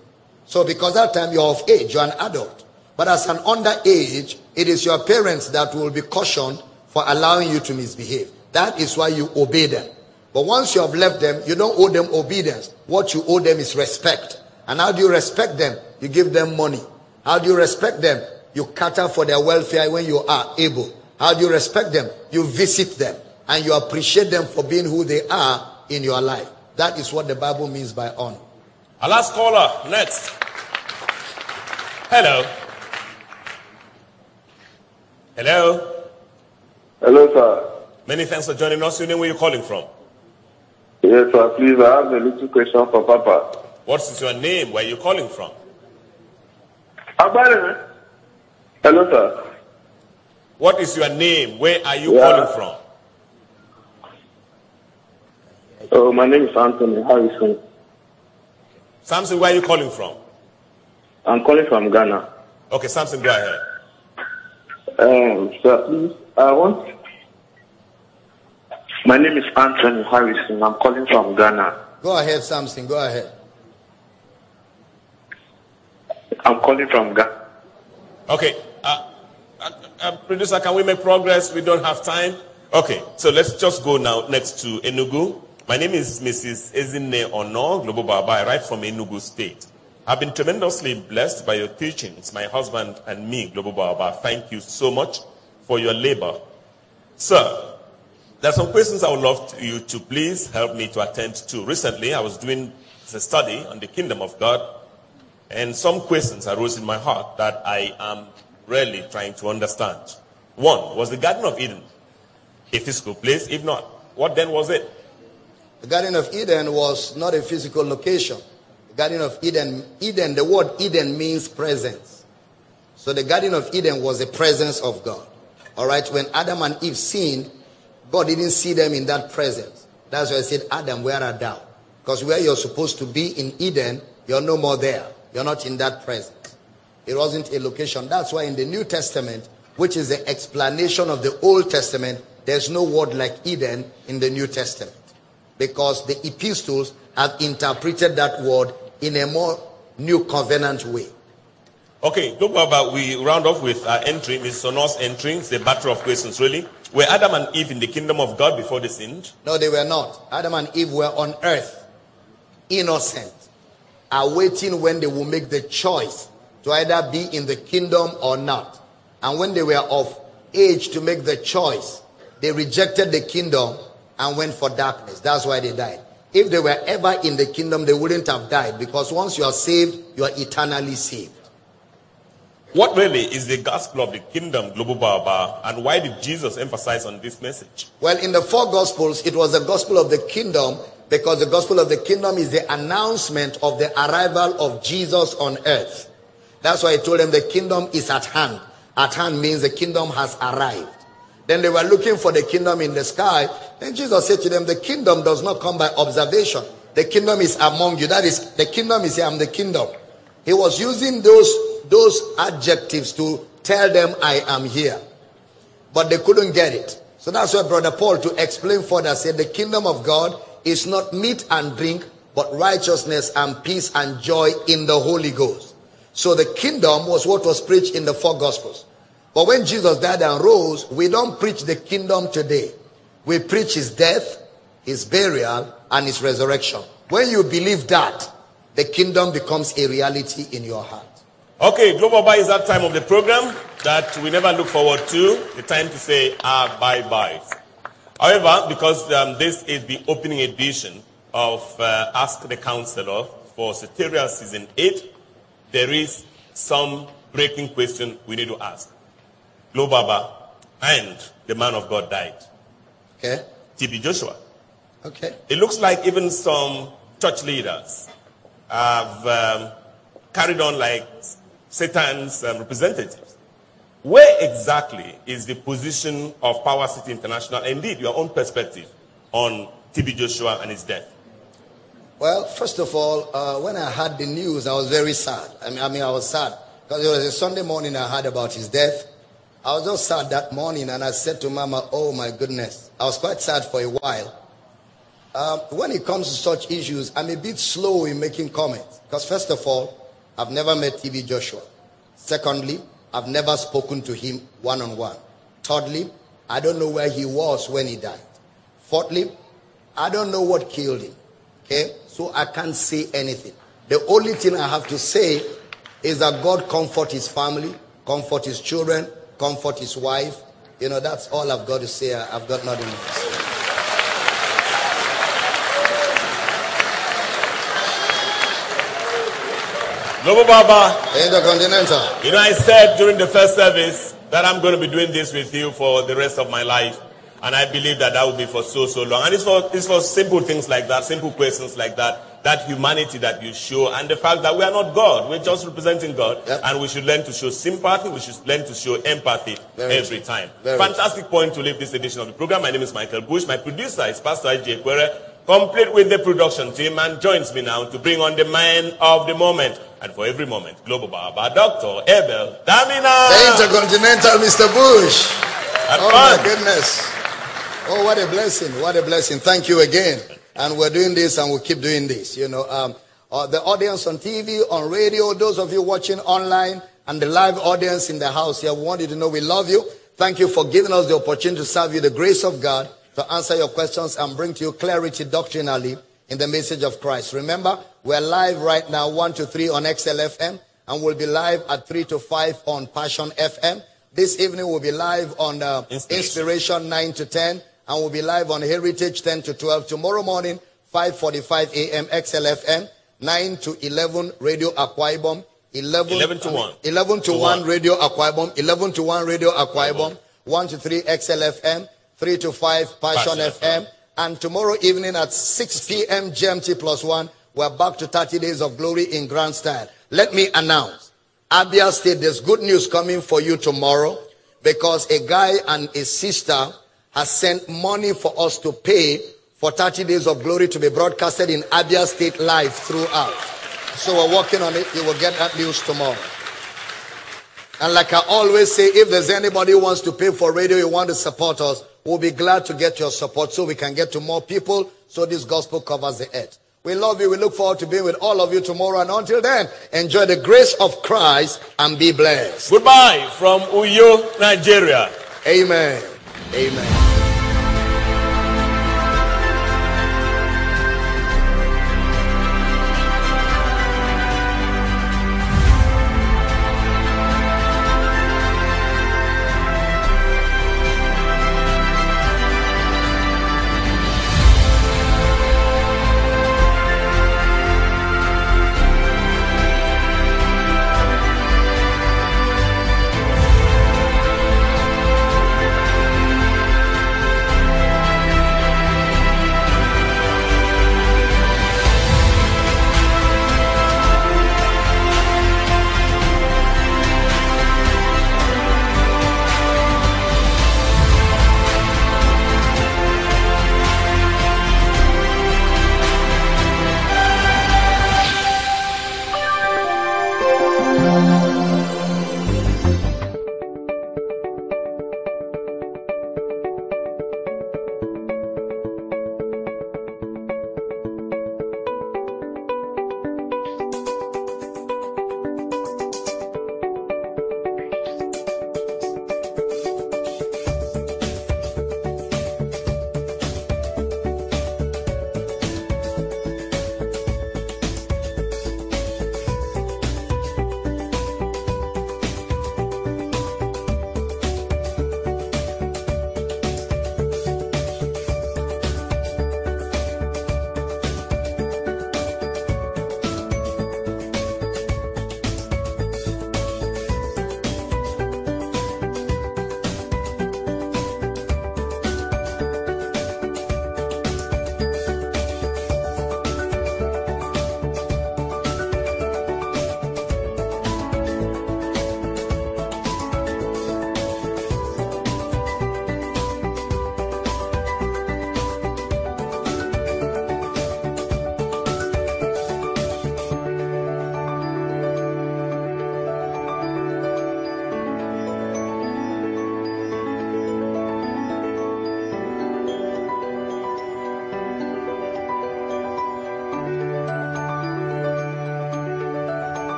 So because that time you're of age, you're an adult. But as an underage, it is your parents that will be cautioned for allowing you to misbehave. That is why you obey them. But once you have left them, you don't owe them obedience. What you owe them is respect. And how do you respect them? You give them money. How do you respect them? You cater for their welfare when you are able. How do you respect them? You visit them and you appreciate them for being who they are in your life. That is what the Bible means by honor. Our last caller, next. Hello. Hello. Hello, sir. Many thanks for joining us. Your name, where you calling from? Yes, sir. Please, I have a little question for Papa. What is your name? Where are you calling from? Agbare. Hello, sir. What is your name? Where are you Yeah. calling from? Oh, my name is Anthony Harrison. Samson, where are you calling from? I'm calling from Ghana. Okay, Samson, go ahead. Um, sir, please, I want. My name is Anthony Harrison. I'm calling from Ghana. Go ahead, Samson. Go ahead. I'm calling from Ghana. Okay. Uh, uh, uh, producer, can we make progress? We don't have time. Okay, so let's just go now next to Enugu. My name is Mrs. Ezine Ono, Global Baba. I write from Enugu State. I've been tremendously blessed by your teachings, my husband and me, Global Baba. Thank you so much for your labor. Sir, there are some questions I would love to- you to please help me to attend to. Recently, I was doing a study on the kingdom of God, and some questions arose in my heart that I am really trying to understand. One, was the Garden of Eden a physical place? If not, what then was it? The Garden of Eden was not a physical location. The Garden of Eden, Eden, the word Eden means presence. So the Garden of Eden was the presence of God. All right, when Adam and Eve sinned, God didn't see them in that presence. That's why I said, Adam, where art thou? Because where you're supposed to be in Eden, you're no more there. You're not in that presence. It wasn't a location. That's why in the New Testament, which is the explanation of the Old Testament, there's no word like Eden in the New Testament. Because the epistles have interpreted that word in a more new covenant way. Okay, about we round off with our entry, Ms. Sonor's entry. It's a battle of questions, really. Were Adam and Eve in the kingdom of God before they sinned? No, they were not. Adam and Eve were on earth, innocent, awaiting when they will make the choice to either be in the kingdom or not. And when they were of age to make the choice, they rejected the kingdom and went for darkness. That's why they died. If they were ever in the kingdom, they wouldn't have died because once you are saved, you are eternally saved. What really is the gospel of the kingdom, Global Baba, and why did Jesus emphasize on this message? Well, in the four gospels, it was the gospel of the kingdom because the gospel of the kingdom is the announcement of the arrival of Jesus on earth. That's why I told them the kingdom is at hand. At hand means the kingdom has arrived. Then they were looking for the kingdom in the sky. Then Jesus said to them, The kingdom does not come by observation. The kingdom is among you. That is, the kingdom is here. I'm the kingdom. He was using those, those adjectives to tell them, I am here. But they couldn't get it. So that's why Brother Paul, to explain further, said, The kingdom of God is not meat and drink, but righteousness and peace and joy in the Holy Ghost. So the kingdom was what was preached in the four gospels. But when Jesus died and rose, we don't preach the kingdom today. We preach his death, his burial, and his resurrection. When you believe that, the kingdom becomes a reality in your heart. Okay, Global Bye is that time of the program that we never look forward to, the time to say ah bye bye. However, because um, this is the opening edition of uh, Ask the Counselor for Soteria Season 8, there is some breaking question we need to ask. Lobaba and the man of God died. Okay? TB Joshua. Okay. It looks like even some church leaders have um, carried on like Satan's um, representatives. Where exactly is the position of Power City International, indeed your own perspective, on TB Joshua and his death? Well, first of all, uh, when I heard the news, I was very sad. I mean, I mean, I was sad because it was a Sunday morning I heard about his death. I was just sad that morning, and I said to Mama, "Oh my goodness!" I was quite sad for a while. Um, when it comes to such issues, I'm a bit slow in making comments because, first of all, I've never met TB Joshua. Secondly, I've never spoken to him one on one. Thirdly, I don't know where he was when he died. Fourthly, I don't know what killed him. Okay? So I can't say anything. The only thing I have to say is that God comfort his family, comfort his children, comfort his wife. You know, that's all I've got to say. I've got nothing say. Global Baba. Intercontinental. You know, I said during the first service that I'm going to be doing this with you for the rest of my life. And I believe that that will be for so, so long. And it's for, it's for simple things like that, simple questions like that, that humanity that you show, and the fact that we are not God. We're just representing God. Yep. And we should learn to show sympathy. We should learn to show empathy Very every time. Very Fantastic point to leave this edition of the program. My name is Michael Bush. My producer is Pastor I.J. Quere, complete with the production team, and joins me now to bring on the man of the moment. And for every moment, Global Baba, Dr. Abel Damina. The Intercontinental Mr. Bush. Have oh fun. my goodness. Oh, what a blessing. What a blessing. Thank you again. And we're doing this and we'll keep doing this. You know, um, uh, the audience on TV, on radio, those of you watching online, and the live audience in the house here, we want you to know we love you. Thank you for giving us the opportunity to serve you the grace of God, to answer your questions and bring to you clarity doctrinally in the message of Christ. Remember, we're live right now, 1 to 3 on XLFM, and we'll be live at 3 to 5 on Passion FM. This evening we'll be live on uh, Inspiration. Inspiration 9 to 10, and we'll be live on Heritage 10 to 12. Tomorrow morning, 5.45 a.m. XLFM, 9 to 11 Radio Akwa Ibom, 11, 11 to I mean, 1. 11 to, To 1, 1. Radio Akwa Ibom, 11 to 1 Radio Akwa Ibom, 1 to 3 XLFM, 3 to 5 Passion, Passion FM, and tomorrow evening at 6 p.m. GMT plus 1, we're back to 30 Days of Glory in grand style. Let me announce, Abia State, there's good news coming for you tomorrow because a guy and a sister has sent money for us to pay for 30 Days of Glory to be broadcasted in Abia State live throughout. So we're working on it. You will get that news tomorrow. And like I always say, if there's anybody who wants to pay for radio, you want to support us, we'll be glad to get your support so we can get to more people so this gospel covers the earth. We love you. We look forward to being with all of you tomorrow. And until then, enjoy the grace of Christ and be blessed. Goodbye from Uyo, Nigeria. Amen. Amen.